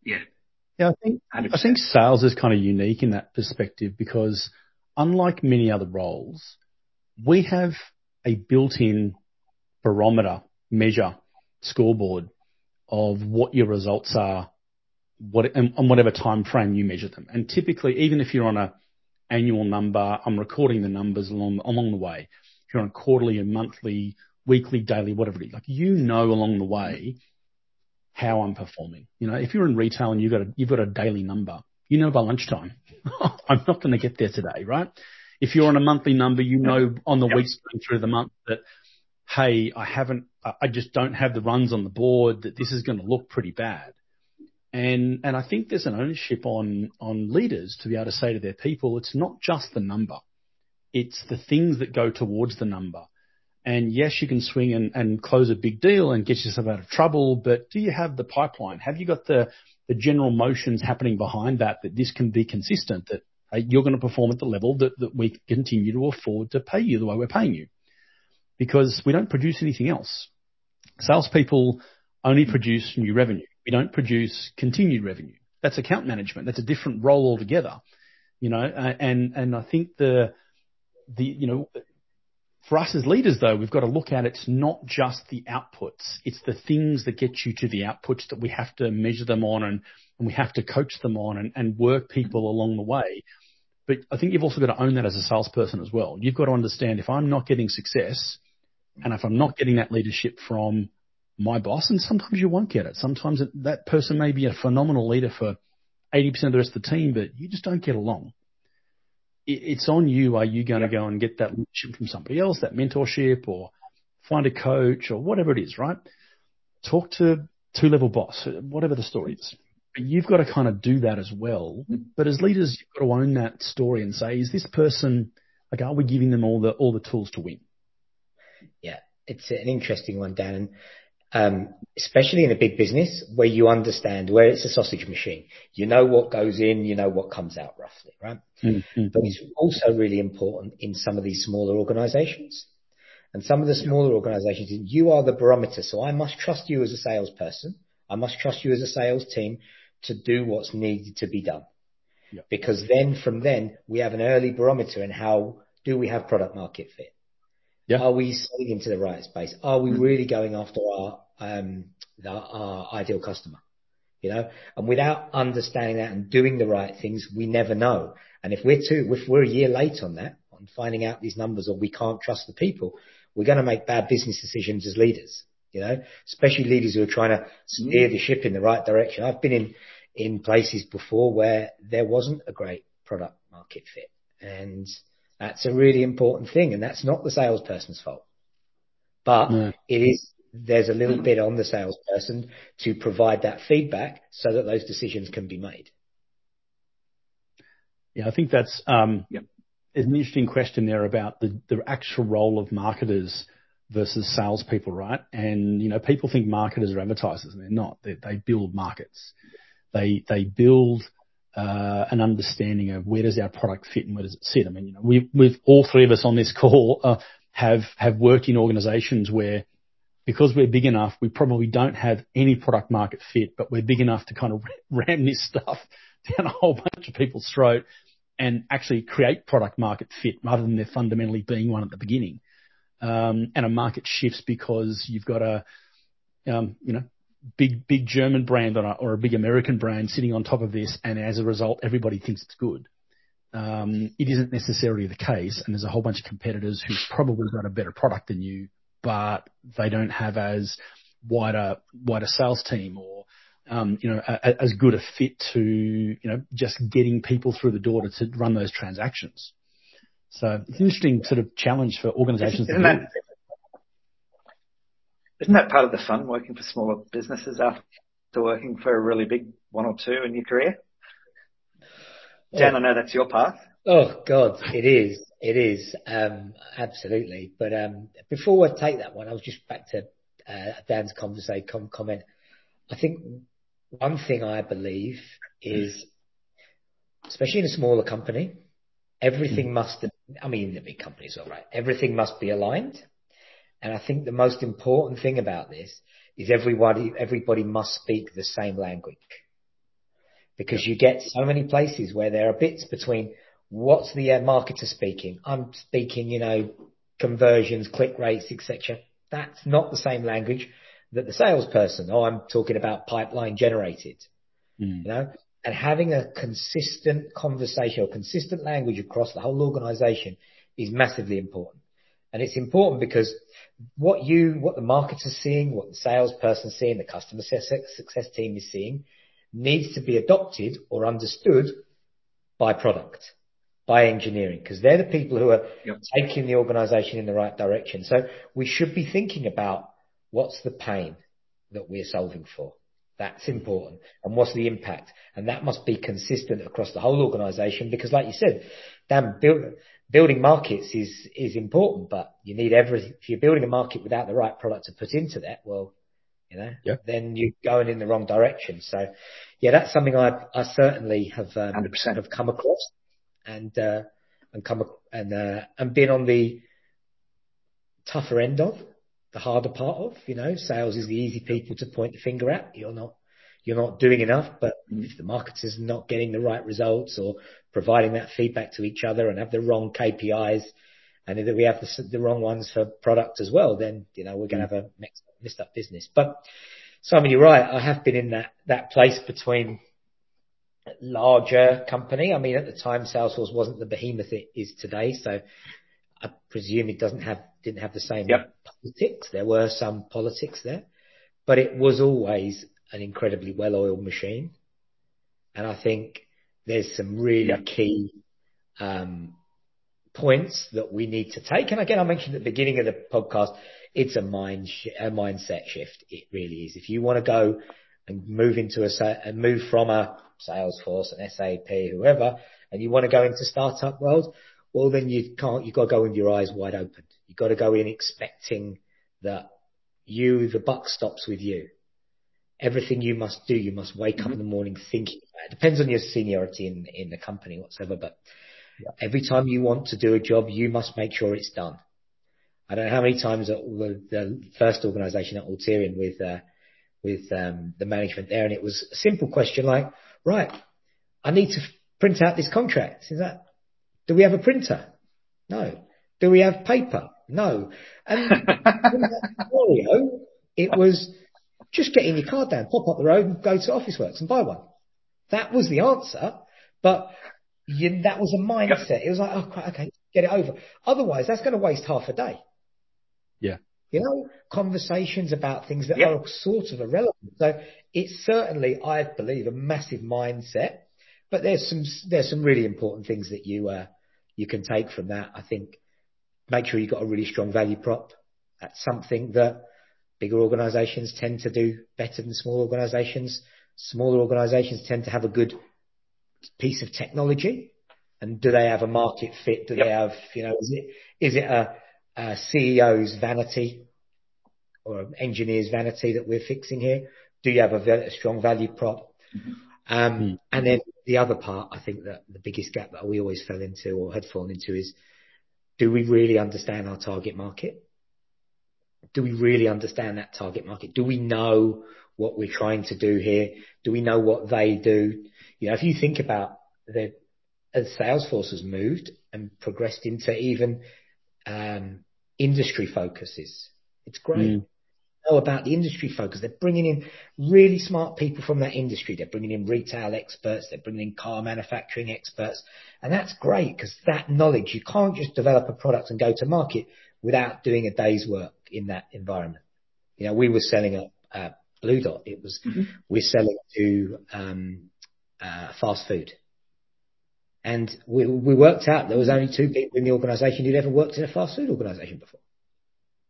Yeah. Yeah, I think, 100%. I think sales is kind of unique in that perspective because unlike many other roles, we have a built-in barometer measure scoreboard of what your results are, what and, on whatever time frame you measure them. And typically, even if you're on a annual number, I'm recording the numbers along along the way. If you're on quarterly and monthly, weekly, daily, whatever it is, like you know along the way how I'm performing. You know, if you're in retail and you've got a, you've got a daily number, you know by lunchtime, I'm not going to get there today, right? If you're on a monthly number, you know on the yep. weeks through the month that hey, I haven't, I just don't have the runs on the board that this is going to look pretty bad. And, and I think there's an ownership on, on leaders to be able to say to their people, it's not just the number. It's the things that go towards the number. And yes, you can swing and, and close a big deal and get yourself out of trouble, but do you have the pipeline? Have you got the, the general motions happening behind that, that this can be consistent, that you're going to perform at the level that, that we continue to afford to pay you the way we're paying you? Because we don't produce anything else. Salespeople only produce new revenue. We don't produce continued revenue. That's account management. That's a different role altogether, you know, uh, and, and I think the, the, you know, for us as leaders though, we've got to look at it's not just the outputs. It's the things that get you to the outputs that we have to measure them on and, and we have to coach them on and, and work people along the way. But I think you've also got to own that as a salesperson as well. You've got to understand if I'm not getting success, and if I'm not getting that leadership from my boss, and sometimes you won't get it. Sometimes it, that person may be a phenomenal leader for 80% of the rest of the team, but you just don't get along. It, it's on you. Are you going to go and get that leadership from somebody else, that mentorship, or find a coach, or whatever it is, right? Talk to two level boss, whatever the story is. But you've got to kind of do that as well. But as leaders, you've got to own that story and say, is this person, like, are we giving them all the, all the tools to win? Yeah, it's an interesting one, Dan. Um, especially in a big business where you understand where it's a sausage machine. You know what goes in, you know what comes out roughly, right? Mm-hmm. But it's also really important in some of these smaller organizations. And some of the smaller organizations, you are the barometer. So I must trust you as a salesperson. I must trust you as a sales team to do what's needed to be done. Yeah. Because then from then we have an early barometer in how do we have product market fit? Yeah. Are we selling into the right space? Are we mm. really going after our, um, the, our ideal customer? You know, and without understanding that and doing the right things, we never know. And if we're too, if we're a year late on that, on finding out these numbers or we can't trust the people, we're going to make bad business decisions as leaders, you know, especially leaders who are trying to steer the ship in the right direction. I've been in, in places before where there wasn't a great product market fit. And that's a really important thing. And that's not the salesperson's fault. But no. it is, there's a little bit on the salesperson to provide that feedback so that those decisions can be made. Yeah, I think that's um, yep. an interesting question there about the, the actual role of marketers versus salespeople, right? And you know, people think marketers are advertisers, and they're not. They, they build markets. They they build an understanding of where does our product fit and where does it sit. I mean, you know, we've, all three of us on this call uh, have have worked in organisations where because we're big enough, we probably don't have any product market fit, but we're big enough to kind of ram this stuff down a whole bunch of people's throat and actually create product market fit rather than there fundamentally being one at the beginning. Um, and a market shifts because you've got a, um, you know, big big German brand a, or a big American brand sitting on top of this, and as a result, everybody thinks it's good. Um, it isn't necessarily the case, and there's a whole bunch of competitors who've probably got a better product than you, but they don't have as wider wider sales team or um, you know a, as good a fit to you know just getting people through the door to, to run those transactions. So it's an interesting sort of challenge for organisations. Isn't, that, isn't that part of the fun working for smaller businesses after working for a really big one or two in your career? Dan, I know that's your path. Oh God, it is. It is. Um, absolutely. But, um, before I take that one, I was just back to, uh, Dan's conversation, com- comment. I think one thing I believe is, especially in a smaller company, everything mm. must, I mean, the big companies, all right, everything must be aligned. And I think the most important thing about this is everybody, everybody must speak the same language. Because you get so many places where there are bits between what's the uh, marketer speaking? I'm speaking, you know, conversions, click rates, etc. That's not the same language that the salesperson. Oh, I'm talking about pipeline generated. Mm. You know, and having a consistent conversation or consistent language across the whole organization is massively important. And it's important because what you, what the marketer's seeing, what the salesperson's seeing, the customer success team is seeing needs to be adopted or understood by product, by engineering, because they're the people who are taking the organization in the right direction. So we should be thinking about what's the pain that we're solving for. That's important. And what's the impact? And that must be consistent across the whole organization because like you said, build, building markets is, is important, but you need every, if you're building a market without the right product to put into that, well, you know, yeah. then you're going in the wrong direction. So yeah, that's something I, I certainly have, um, 100%. have come across and, uh, and come, and, uh, and been on the tougher end of the harder part of, you know, sales is the easy people to point the finger at. You're not, you're not doing enough, but mm. if the marketer's not getting the right results or providing that feedback to each other and have the wrong KPIs and if we have the, the wrong ones for product as well, then, you know, we're going to mm. have a mixed, messed up business. But Simon, you're right. I have been in that, that place between larger company. I mean, at the time, Salesforce wasn't the behemoth it is today. So I presume it doesn't have, didn't have the same yep. politics. There were some politics there, but it was always an incredibly well-oiled machine. And I think there's some really key, um, points that we need to take. And again, I mentioned at the beginning of the podcast, it's a mind, sh- a mindset shift. It really is. If you want to go and move into a, and move from a Salesforce, an SAP, whoever, and you want to go into startup world, well, then you can't, you've got to go with your eyes wide open. You've got to go in expecting that you, the buck stops with you. Everything you must do, you must wake up in the morning thinking It depends on your seniority in, in the company, whatsoever, but yeah. every time you want to do a job, you must make sure it's done. I don't know how many times at the, the first organization at Alterian with, uh, with, um, the management there. And it was a simple question like, right, I need to print out this contract. Is that, do we have a printer? No. Do we have paper? No. And scenario, it was just get in your car down, pop up the road and go to Officeworks and buy one. That was the answer. But you, that was a mindset. It was like, oh, okay, get it over. Otherwise, that's going to waste half a day. Yeah. You know, conversations about things that Yep. are sort of irrelevant. So it's certainly, I believe, a massive mindset, but there's some, there's some really important things that you, uh, you can take from that. I think make sure you've got a really strong value prop. That's something that bigger organizations tend to do better than small organizations. Smaller organizations tend to have a good piece of technology. And do they have a market fit? Do they have, you know, is it, is it a, a CEO's vanity or an engineer's vanity that we're fixing here? Do you have a, a strong value prop? Um, and then the other part, I think that the biggest gap that we always fell into or had fallen into is, do we really understand our target market? Do we really understand that target market? Do we know what we're trying to do here? Do we know what they do? You know, if you think about the, as Salesforce has moved and progressed into even, um, industry focuses, it's great. Mm. Know about the industry focus. They're bringing in really smart people from that industry. They're bringing in retail experts. They're bringing in car manufacturing experts. And that's great because that knowledge, you can't just develop a product and go to market without doing a day's work in that environment. You know, we were selling a, a BlueDot. It was, we're selling to, um, uh, fast food. And we, we worked out there was only two people in the organization who'd ever worked in a fast food organization before.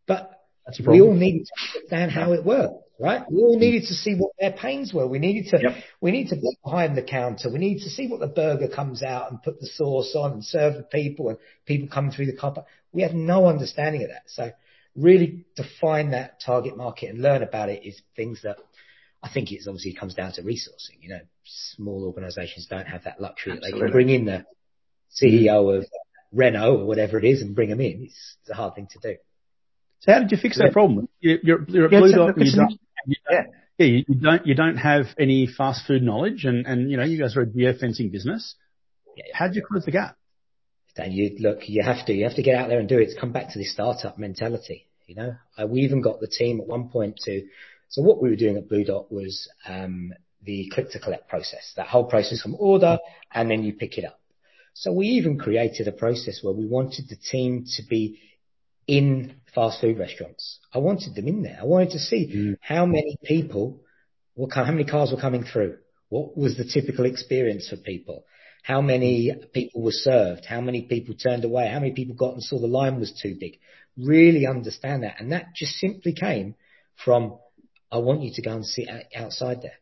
But That's a we all needed to understand how it worked, right? We all needed to see what their pains were. We needed to, Yep. we need to be behind the counter. We need to see what the burger comes out and put the sauce on and serve the people and people come through the cuppa. We had no understanding of that. So really define that target market and learn about it is things that I think it's obviously comes down to resourcing. You know, small organizations don't have that luxury that they can Absolutely. bring in the CEO of Renault or whatever it is and bring them in. It's, it's a hard thing to do. So how did you fix that problem? You- You're, you're at Blue so Dot. You don't, you Yeah. yeah, you you don't, you don't have any fast food knowledge and, and, you know, you guys are a geofencing business. How'd you close the gap? And you look, you have to, you have to get out there and do it. It's come back to the startup mentality. You know, uh, we even got the team at one point to. So what we were doing at BlueDot was um, the click to collect process. That whole process from order and then you pick it up. So we even created a process where we wanted the team to be in fast food restaurants. I wanted them in there. I wanted to see how many people were how many cars were coming through. What was the typical experience for people? How many people were served? How many people turned away? How many people got and saw the line was too big? Really understand that. And that just simply came from, I want you to go and sit outside there.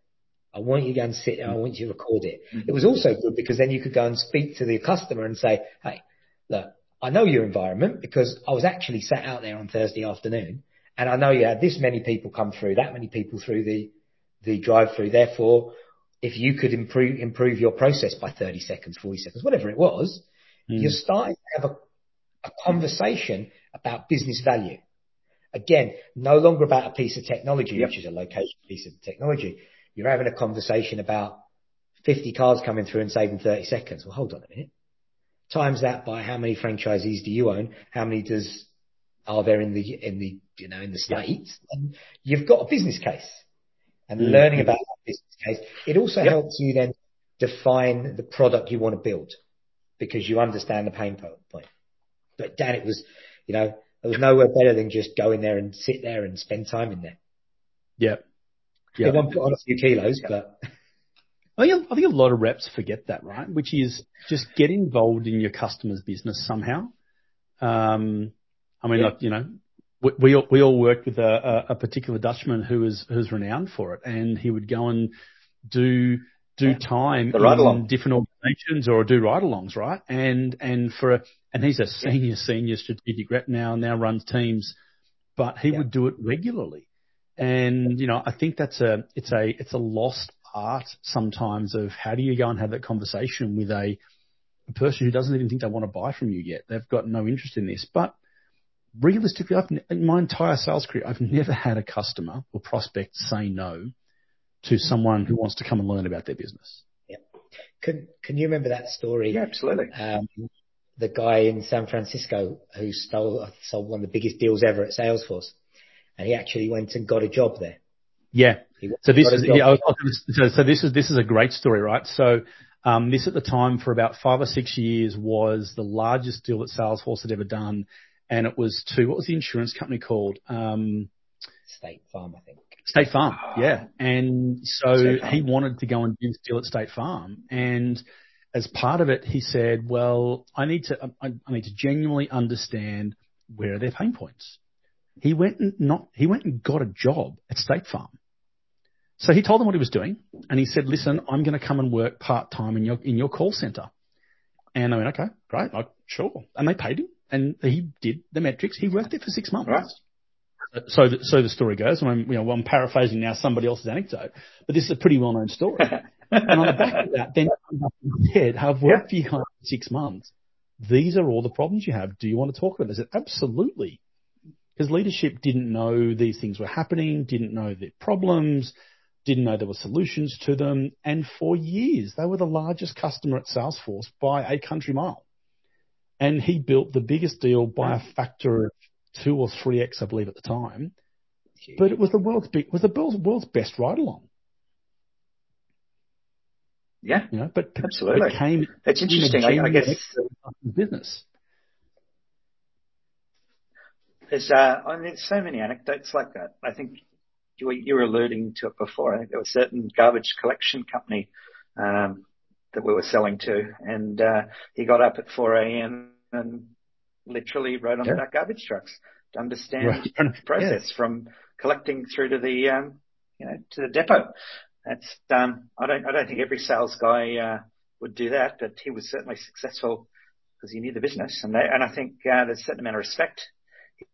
I want you to go and sit there. I want you to record it. Mm-hmm. It was also good because then you could go and speak to the customer and say, Hey, look, I know your environment because I was actually sat out there on Thursday afternoon and I know you had this many people come through, that many people through the, the drive through. Therefore, if you could improve, improve your process by 30 seconds, 40 seconds, whatever it was, mm. you're starting to have a, a conversation about business value. Again, no longer about a piece of technology, which is a location piece of technology. You're having a conversation about 50 cars coming through and saving 30 seconds. Well, hold on a minute. Times that by how many franchisees do you own? How many does are there in the in the you know in the states? And you've got a business case. And Mm. learning about that business case, it also helps you then define the product you want to build because you understand the pain point. But Dan, it was, you know, there was nowhere better than just go in there and sit there and spend time in there. Yeah. Yeah. Yeah. One put on a few kilos, but I think, I think a lot of reps forget that, right? Which is just get involved in your customer's business somehow. Um, I mean, Yeah. like, you know, we, we all, we all worked with a, a, a particular Dutchman who was, who's renowned for it and he would go and do, do time The ride-along. in different organizations or do ride-alongs, right? And, and for, a, and he's a senior, senior strategic rep now, now runs teams, but he Yeah. would do it regularly. And, you know, I think that's a, it's a, it's a lost art sometimes of how do you go and have that conversation with a, a person who doesn't even think they want to buy from you yet. They've got no interest in this, but realistically, I've, in my entire sales career, I've never had a customer or prospect say no to someone who wants to come and learn about their business. Yeah. can, can you remember that story? Yeah, absolutely. Um, the guy in San Francisco who stole, sold one of the biggest deals ever at Salesforce and he actually went and got a job there. Yeah. So this is yeah, I was- I was so, so this is this is a great story, right? So Um, this at the time for about five or six years was the largest deal that Salesforce had ever done, and it was to what was the insurance company called? Um, State Farm, I think. State Farm, yeah. Ah. And so he wanted to go and do deal at State Farm, and as part of it, he said, "Well, I need to, um, I, I need to genuinely understand where are their pain points." He went and not, he went and got a job at State Farm. So he told them what he was doing, and he said, "Listen, I'm going to come and work part time in your in your call center." And I went, "Okay, great, like, sure." And they paid him, and he did the metrics. He worked there for six months. Right. So, the, so the story goes, and I'm, you know, I'm paraphrasing now somebody else's anecdote, but this is a pretty well-known story. and on the back of that, then said, "I've worked yeah. for you for six months. These are all the problems you have. Do you want to talk about this?" I said, "Absolutely." Because leadership didn't know these things were happening, didn't know the problems, didn't know there were solutions to them. And for years, they were the largest customer at Salesforce by a country mile. And he built the biggest deal by a factor of two or three X, I believe, at the time. But it was the world's big, was the world's best ride along. Yeah. You know, but absolutely. Became, it's interesting. I, I guess business. There's, uh, I mean, there's so many anecdotes like that. I think you were, you were alluding to it before. I think there was a certain garbage collection company um, that we were selling to, and uh, he got up at 4 a.m. and literally rode on yeah. the back garbage trucks to understand right. the process yeah. from collecting through to the um, you know to the depot. That's um, I don't I don't think every sales guy uh, would do that, but he was certainly successful because he knew the business, and they, and I think uh, there's a certain amount of respect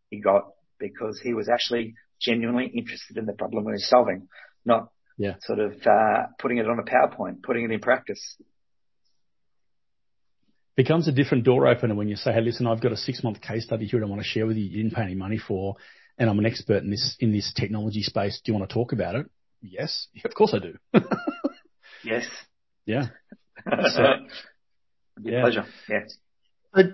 he got because he was actually genuinely interested in the problem we were solving, not yeah. sort of uh, putting it on a PowerPoint, putting it in practice. Becomes a different door opener when you say, "Hey, listen, I've got a six-month case study here I want to share with you. You didn't pay any money for, and I'm an expert in this in this technology space. Do you want to talk about it?" Yes, yeah, of course I do. yes. Yeah. So, yeah. Pleasure. Yes.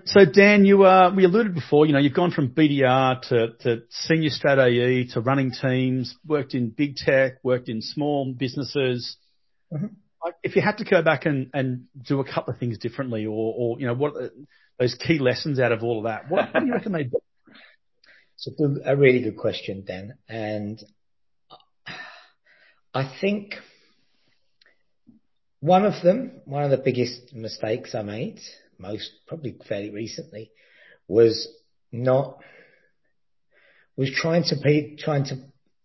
So Dan, you uh, we alluded before, you know, you've gone from BDR to, to senior strat AE to running teams, worked in big tech, worked in small businesses. Mm-hmm. If you had to go back and, and do a couple of things differently, or, or you know, what are those key lessons out of all of that, what, what do you reckon they do? It's a, a really good question, Dan, and I think one of them, one of the biggest mistakes I made most probably fairly recently was not was trying to be, trying to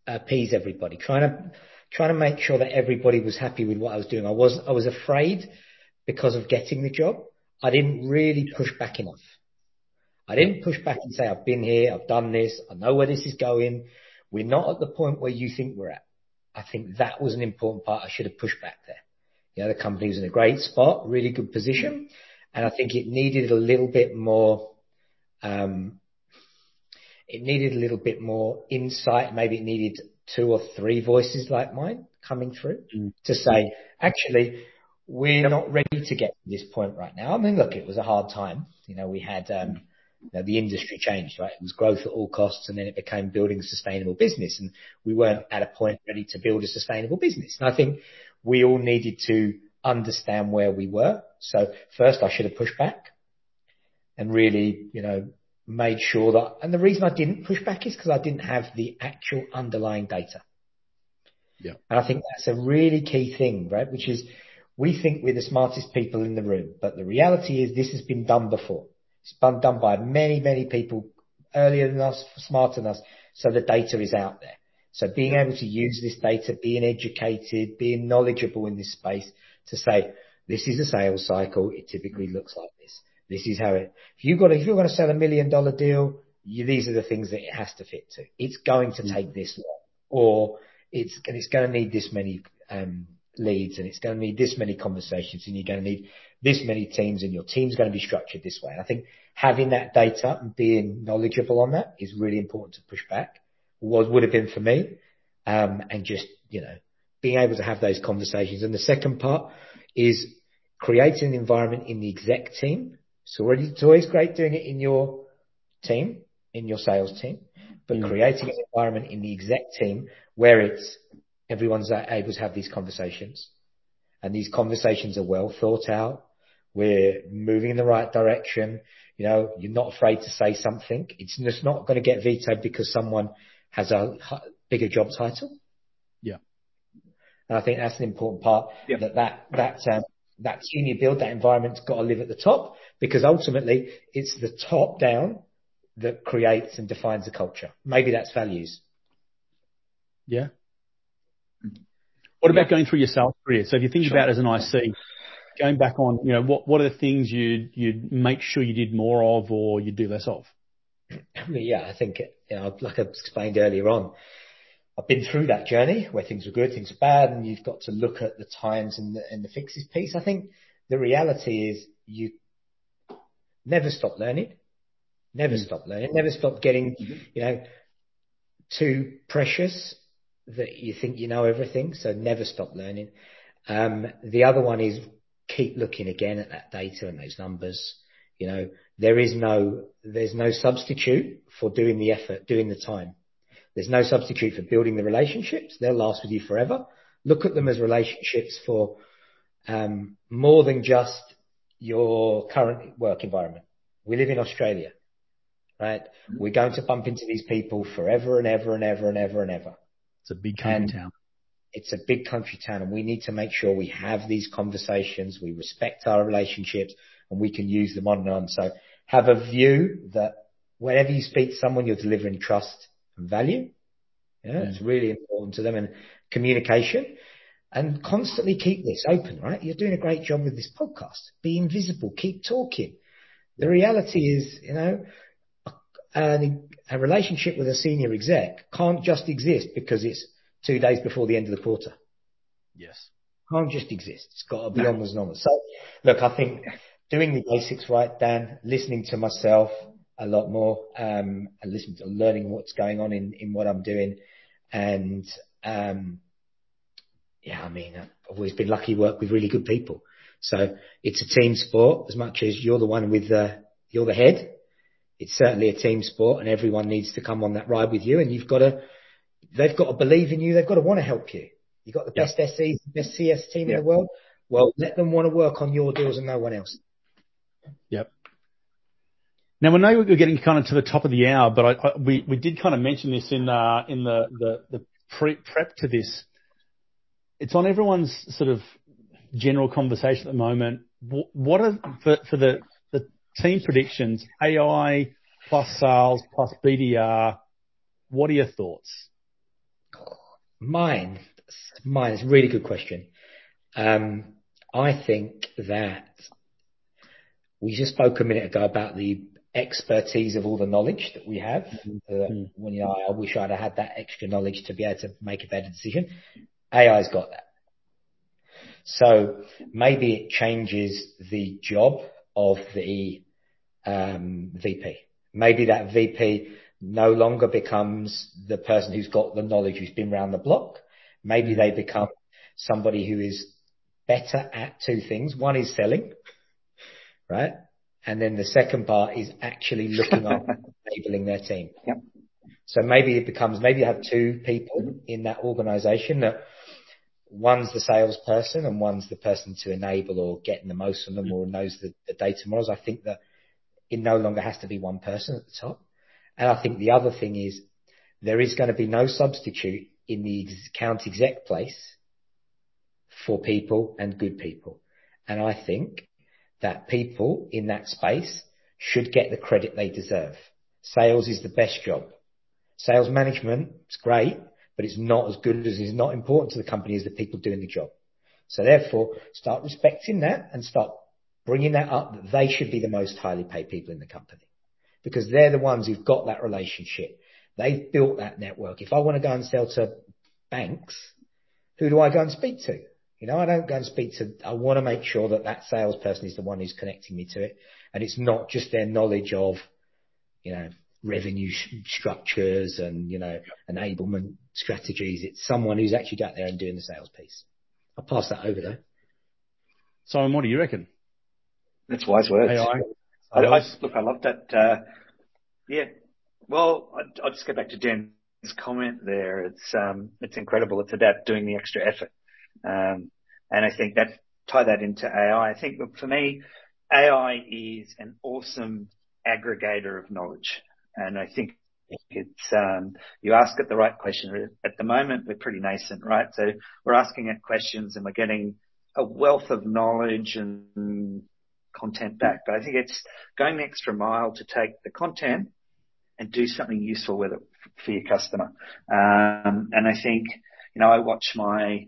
uh, appease everybody, trying to trying to make sure that everybody was happy with what I was doing. I was I was afraid because of getting the job. I didn't really push back enough. I didn't push back and say I've been here, I've done this, I know where this is going. We're not at the point where you think we're at. I think that was an important part. I should have pushed back there. You know, the company was in a great spot, really good position and I think it needed a little bit more. Um, it needed a little bit more insight. Maybe it needed two or three voices like mine coming through mm. to say, actually, we're not ready to get to this point right now. I mean, look, it was a hard time. You know, we had, um, you know, the industry changed, right? It was growth at all costs and then it became building a sustainable business and we weren't at a point ready to build a sustainable business. And I think we all needed to understand where we were. So first I should have pushed back and really, you know, made sure that, and the reason I didn't push back is because I didn't have the actual underlying data. Yeah. And I think that's a really key thing, right? Which is we think we're the smartest people in the room, but the reality is this has been done before. It's been done by many, many people earlier than us, smarter than us. So the data is out there. So being able to use this data, being educated, being knowledgeable in this space to say, this is a sales cycle. It typically looks like this. This is how it, if you've got, if you're going to sell a million dollar deal, you, these are the things that it has to fit to. It's going to take this long or it's, and it's going to need this many, um, leads and it's going to need this many conversations and you're going to need this many teams and your team's going to be structured this way. And I think having that data and being knowledgeable on that is really important to push back. Was would have been for me, um, and just you know being able to have those conversations. And the second part is creating an environment in the exec team. So it's always great doing it in your team, in your sales team, but mm. creating an environment in the exec team where it's everyone's able to have these conversations and these conversations are well thought out. We're moving in the right direction. You know, you're not afraid to say something. It's just not gonna get vetoed because someone has a bigger job title. Yeah. And I think that's an important part. Yeah. That um that senior build, that environment's gotta live at the top because ultimately it's the top down that creates and defines the culture. Maybe that's values. Yeah. Mm-hmm. What about going through your sales career? So if you think about it as an IC, going back on, you know, what what are the things you'd you'd make sure you did more of or you'd do less of? Yeah, I think, you know, like I explained earlier on, I've been through that journey where things are good, things are bad, and you've got to look at the times and the fixes piece. I think the reality is you never stop learning. Never mm. stop learning. Never stop getting, mm-hmm. you know, too precious that you think you know everything. So never stop learning. Um, the other one is keep looking again at that data and those numbers. You know, there's no there's no substitute for doing the effort, doing the time. There's no substitute for building the relationships. They'll last with you forever. Look at them as relationships for um, more than just your current work environment. We live in Australia, right? Mm-hmm. We're going to bump into these people forever and ever and ever and ever and ever. It's a big country town. It's a big country town, and we need to make sure we have these conversations, we respect our relationships, and we can use them on and on. So have a view that whenever you speak to someone, you're delivering trust and value. Yeah. It's mm. really important to them and communication. And constantly keep this open, right? You're doing a great job with this podcast. Be invisible, keep talking. The reality is, you know, a relationship with a senior exec can't just exist because it's two days before the end of the quarter. Yes. Can't just exist. It's gotta be onwards and onwards. Look, I think doing the basics right, Dan, listening to myself a lot more, um, and listening to learning what's going on in what I'm doing. Yeah, I mean, I've always been lucky to work with really good people. So it's a team sport as much as you're the one with the you're the head. It's certainly a team sport, and everyone needs to come on that ride with you. And you've got to, they've got to believe in you. They've got to wanna help you. You've got the best SEs, best CS team in the world. Well, let them wanna work on your deals and no one else. Yep. Now, I know we're getting kind of to the top of the hour, but i, we we did kinda mention this in uh, in the the, the pre- prep to this. It's on everyone's sort of general conversation at the moment. What are for the team predictions, AI plus sales plus BDR, what are your thoughts? Mine. It's a really good question. I think that we just spoke a minute ago about the expertise of all the knowledge that we have. Mm-hmm. When, you know, I wish I'd have had that extra knowledge to be able to make a better decision. AI's got that. So maybe it changes the job of the um, VP. Maybe that VP no longer becomes the person who's got the knowledge, who's been around the block. Maybe mm. they become somebody who is better at two things. One is selling, right? And then the second part is actually looking after enabling their team. Yep. So maybe it becomes, maybe you have two people mm-hmm. in that organization that one's the salesperson and one's the person to enable or getting the most from them or knows the data models. I think that it no longer has to be one person at the top. And I think the other thing is there is gonna be no substitute in the account exec place for people and good people. And I think that people in that space should get the credit they deserve. Sales is the best job. Sales management is great, but it's not as good as it's not important to the company as the people doing the job. So therefore, start respecting that and start bringing that up, that they should be the most highly paid people in the company. Because they're the ones who've got that relationship. They've built that network. If I wanna go and sell to banks, who do I go and speak to? You know, I don't go and speak to. I wanna make sure that that salesperson is the one who's connecting me to it, and it's not just their knowledge of, you know, revenue structures and, you know, enablement strategies. It's someone who's actually out there and doing the sales piece. I'll pass that over, though. Simon, what do you reckon? That's wise words. AI. Look, I love that. Yeah. Well, I'll just go back to Dan's comment there. It's um, it's incredible. It's about doing the extra effort. Um, and I think that tie that into AI. I think look, for me, AI is an awesome aggregator of knowledge. And I think it's, um, you ask it the right question. At the moment, we're pretty nascent, right? So we're asking it questions and we're getting a wealth of knowledge and content back. But I think it's going the extra mile to take the content and do something useful with it for your customer. Um, and I think, you know, I watch my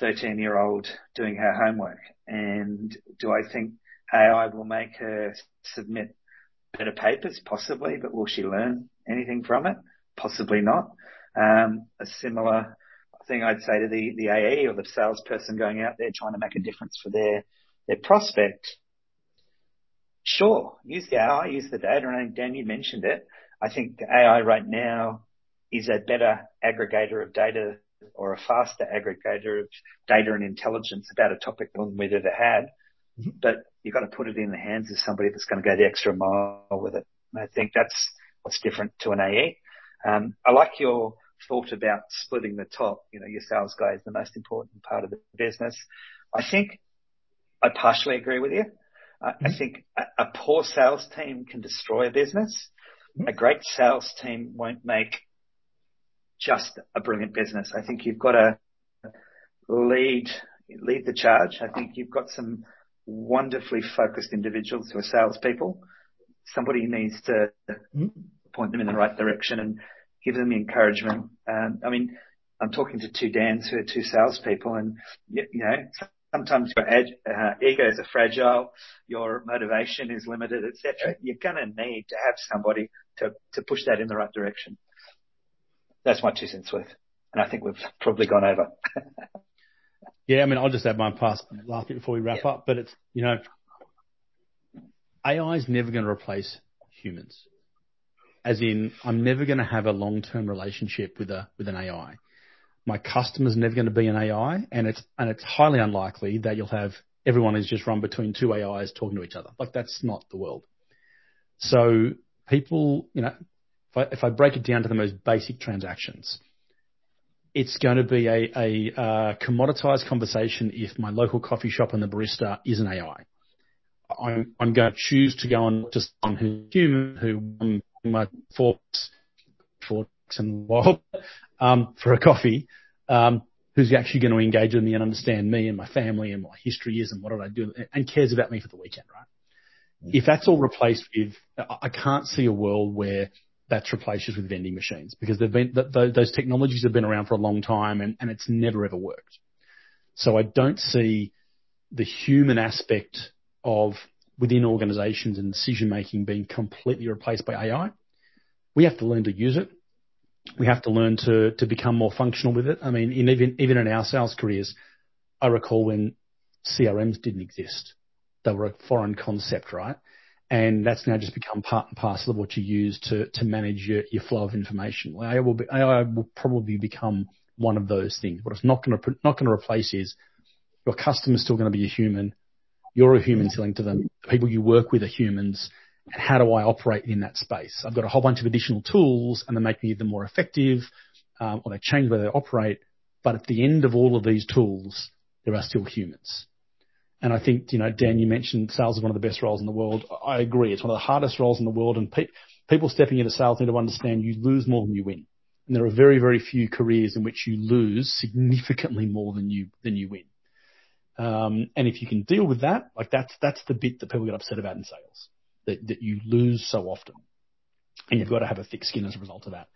13 year old doing her homework and do I think AI will make her submit better papers? Possibly, but will she learn anything from it? Possibly not. Um, a similar thing I'd say to the, the AE or the salesperson going out there trying to make a difference for their, their prospect. Sure, use the AI, use the data, and I think Dan, you mentioned it. I think AI right now is a better aggregator of data or a faster aggregator of data and intelligence about a topic than we've ever had. Mm-hmm. But you've got to put it in the hands of somebody that's going to go the extra mile with it. And I think that's what's different to an AE. Um, I like your thought about splitting the top. You know, your sales guy is the most important part of the business. I think I partially agree with you. Mm-hmm. I think a, a, poor sales team can destroy a business. Mm-hmm. A great sales team won't make just a brilliant business. I think you've got to lead lead the charge. I think you've got some wonderfully focused individuals who are salespeople. Somebody needs to mm-hmm. point them in the right direction and give them the encouragement. Um, I mean, I'm talking to two Dans who are two salespeople, and you, you know, sometimes your uh, egos are fragile, your motivation is limited, etc. You're going to need to have somebody to to push that in the right direction. That's my two cents worth, and I think we've probably gone over. Yeah, I mean, I'll just add my past last bit before we wrap yeah. up, but it's, you know, AI is never going to replace humans. As in, I'm never going to have a long-term relationship with a, with an AI. My customer's never going to be an AI, and it's, and it's highly unlikely that you'll have everyone is just run between two AIs talking to each other. Like, that's not the world. So people, you know, if I, if I break it down to the most basic transactions, it's going to be a, a uh, commoditized conversation if my local coffee shop and the barista is an AI. I'm, I'm going to choose to go on to someone who's human, who won my forks, forks and wild, um, for a coffee, um, who's actually going to engage with me and understand me and my family and what history is and what did I do and cares about me for the weekend, right? If that's all replaced with, I can't see a world where that's replaced with vending machines because they've been, those technologies have been around for a long time and, and it's never ever worked. So I don't see the human aspect of within organizations and decision making being completely replaced by AI. We have to learn to use it. We have to learn to, to become more functional with it. I mean, in, even, even in our sales careers, I recall when CRMs didn't exist. They were a foreign concept, right? And that's now just become part and parcel of what you use to to manage your, your flow of information. AI will be, AI will probably become one of those things. What it's not going to not going to replace is your customer's still going to be a human. You're a human selling to them. The people you work with are humans. And how do I operate in that space? I've got a whole bunch of additional tools, and they make me either more effective, um, or they change where they operate. But at the end of all of these tools, there are still humans. And I think, you know, Dan, you mentioned sales is one of the best roles in the world. I agree. It's one of the hardest roles in the world. And pe- people stepping into sales need to understand you lose more than you win. And there are very, very few careers in which you lose significantly more than you, than you win. Um, and if you can deal with that, like that's, that's the bit that people get upset about in sales, that, that you lose so often. And you've got to have a thick skin as a result of that.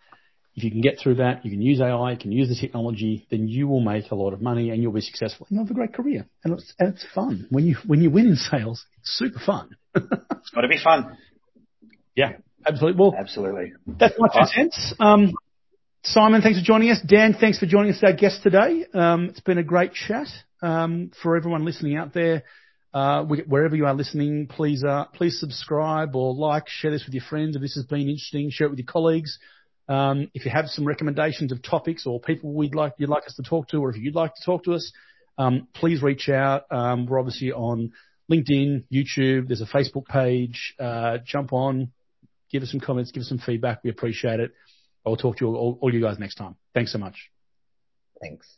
If you can get through that, you can use AI, you can use the technology, then you will make a lot of money and you'll be successful and you'll have a great career. And it's, and it's fun. When you, when you win in sales, it's super fun. it's got to be fun. Yeah, absolutely. Well, absolutely. That's my two cents. Um, Simon, thanks for joining us. Dan, thanks for joining us, our guest today. Um, it's been a great chat. Um, for everyone listening out there, uh, wherever you are listening, please, uh, please subscribe or like, share this with your friends. If this has been interesting, share it with your colleagues. Um, if you have some recommendations of topics or people we'd like, you'd like us to talk to, or if you'd like to talk to us, um, please reach out. Um, we're obviously on LinkedIn, YouTube. There's a Facebook page. Uh, jump on, give us some comments, give us some feedback. We appreciate it. I'll talk to all you guys next time. Thanks so much. Thanks.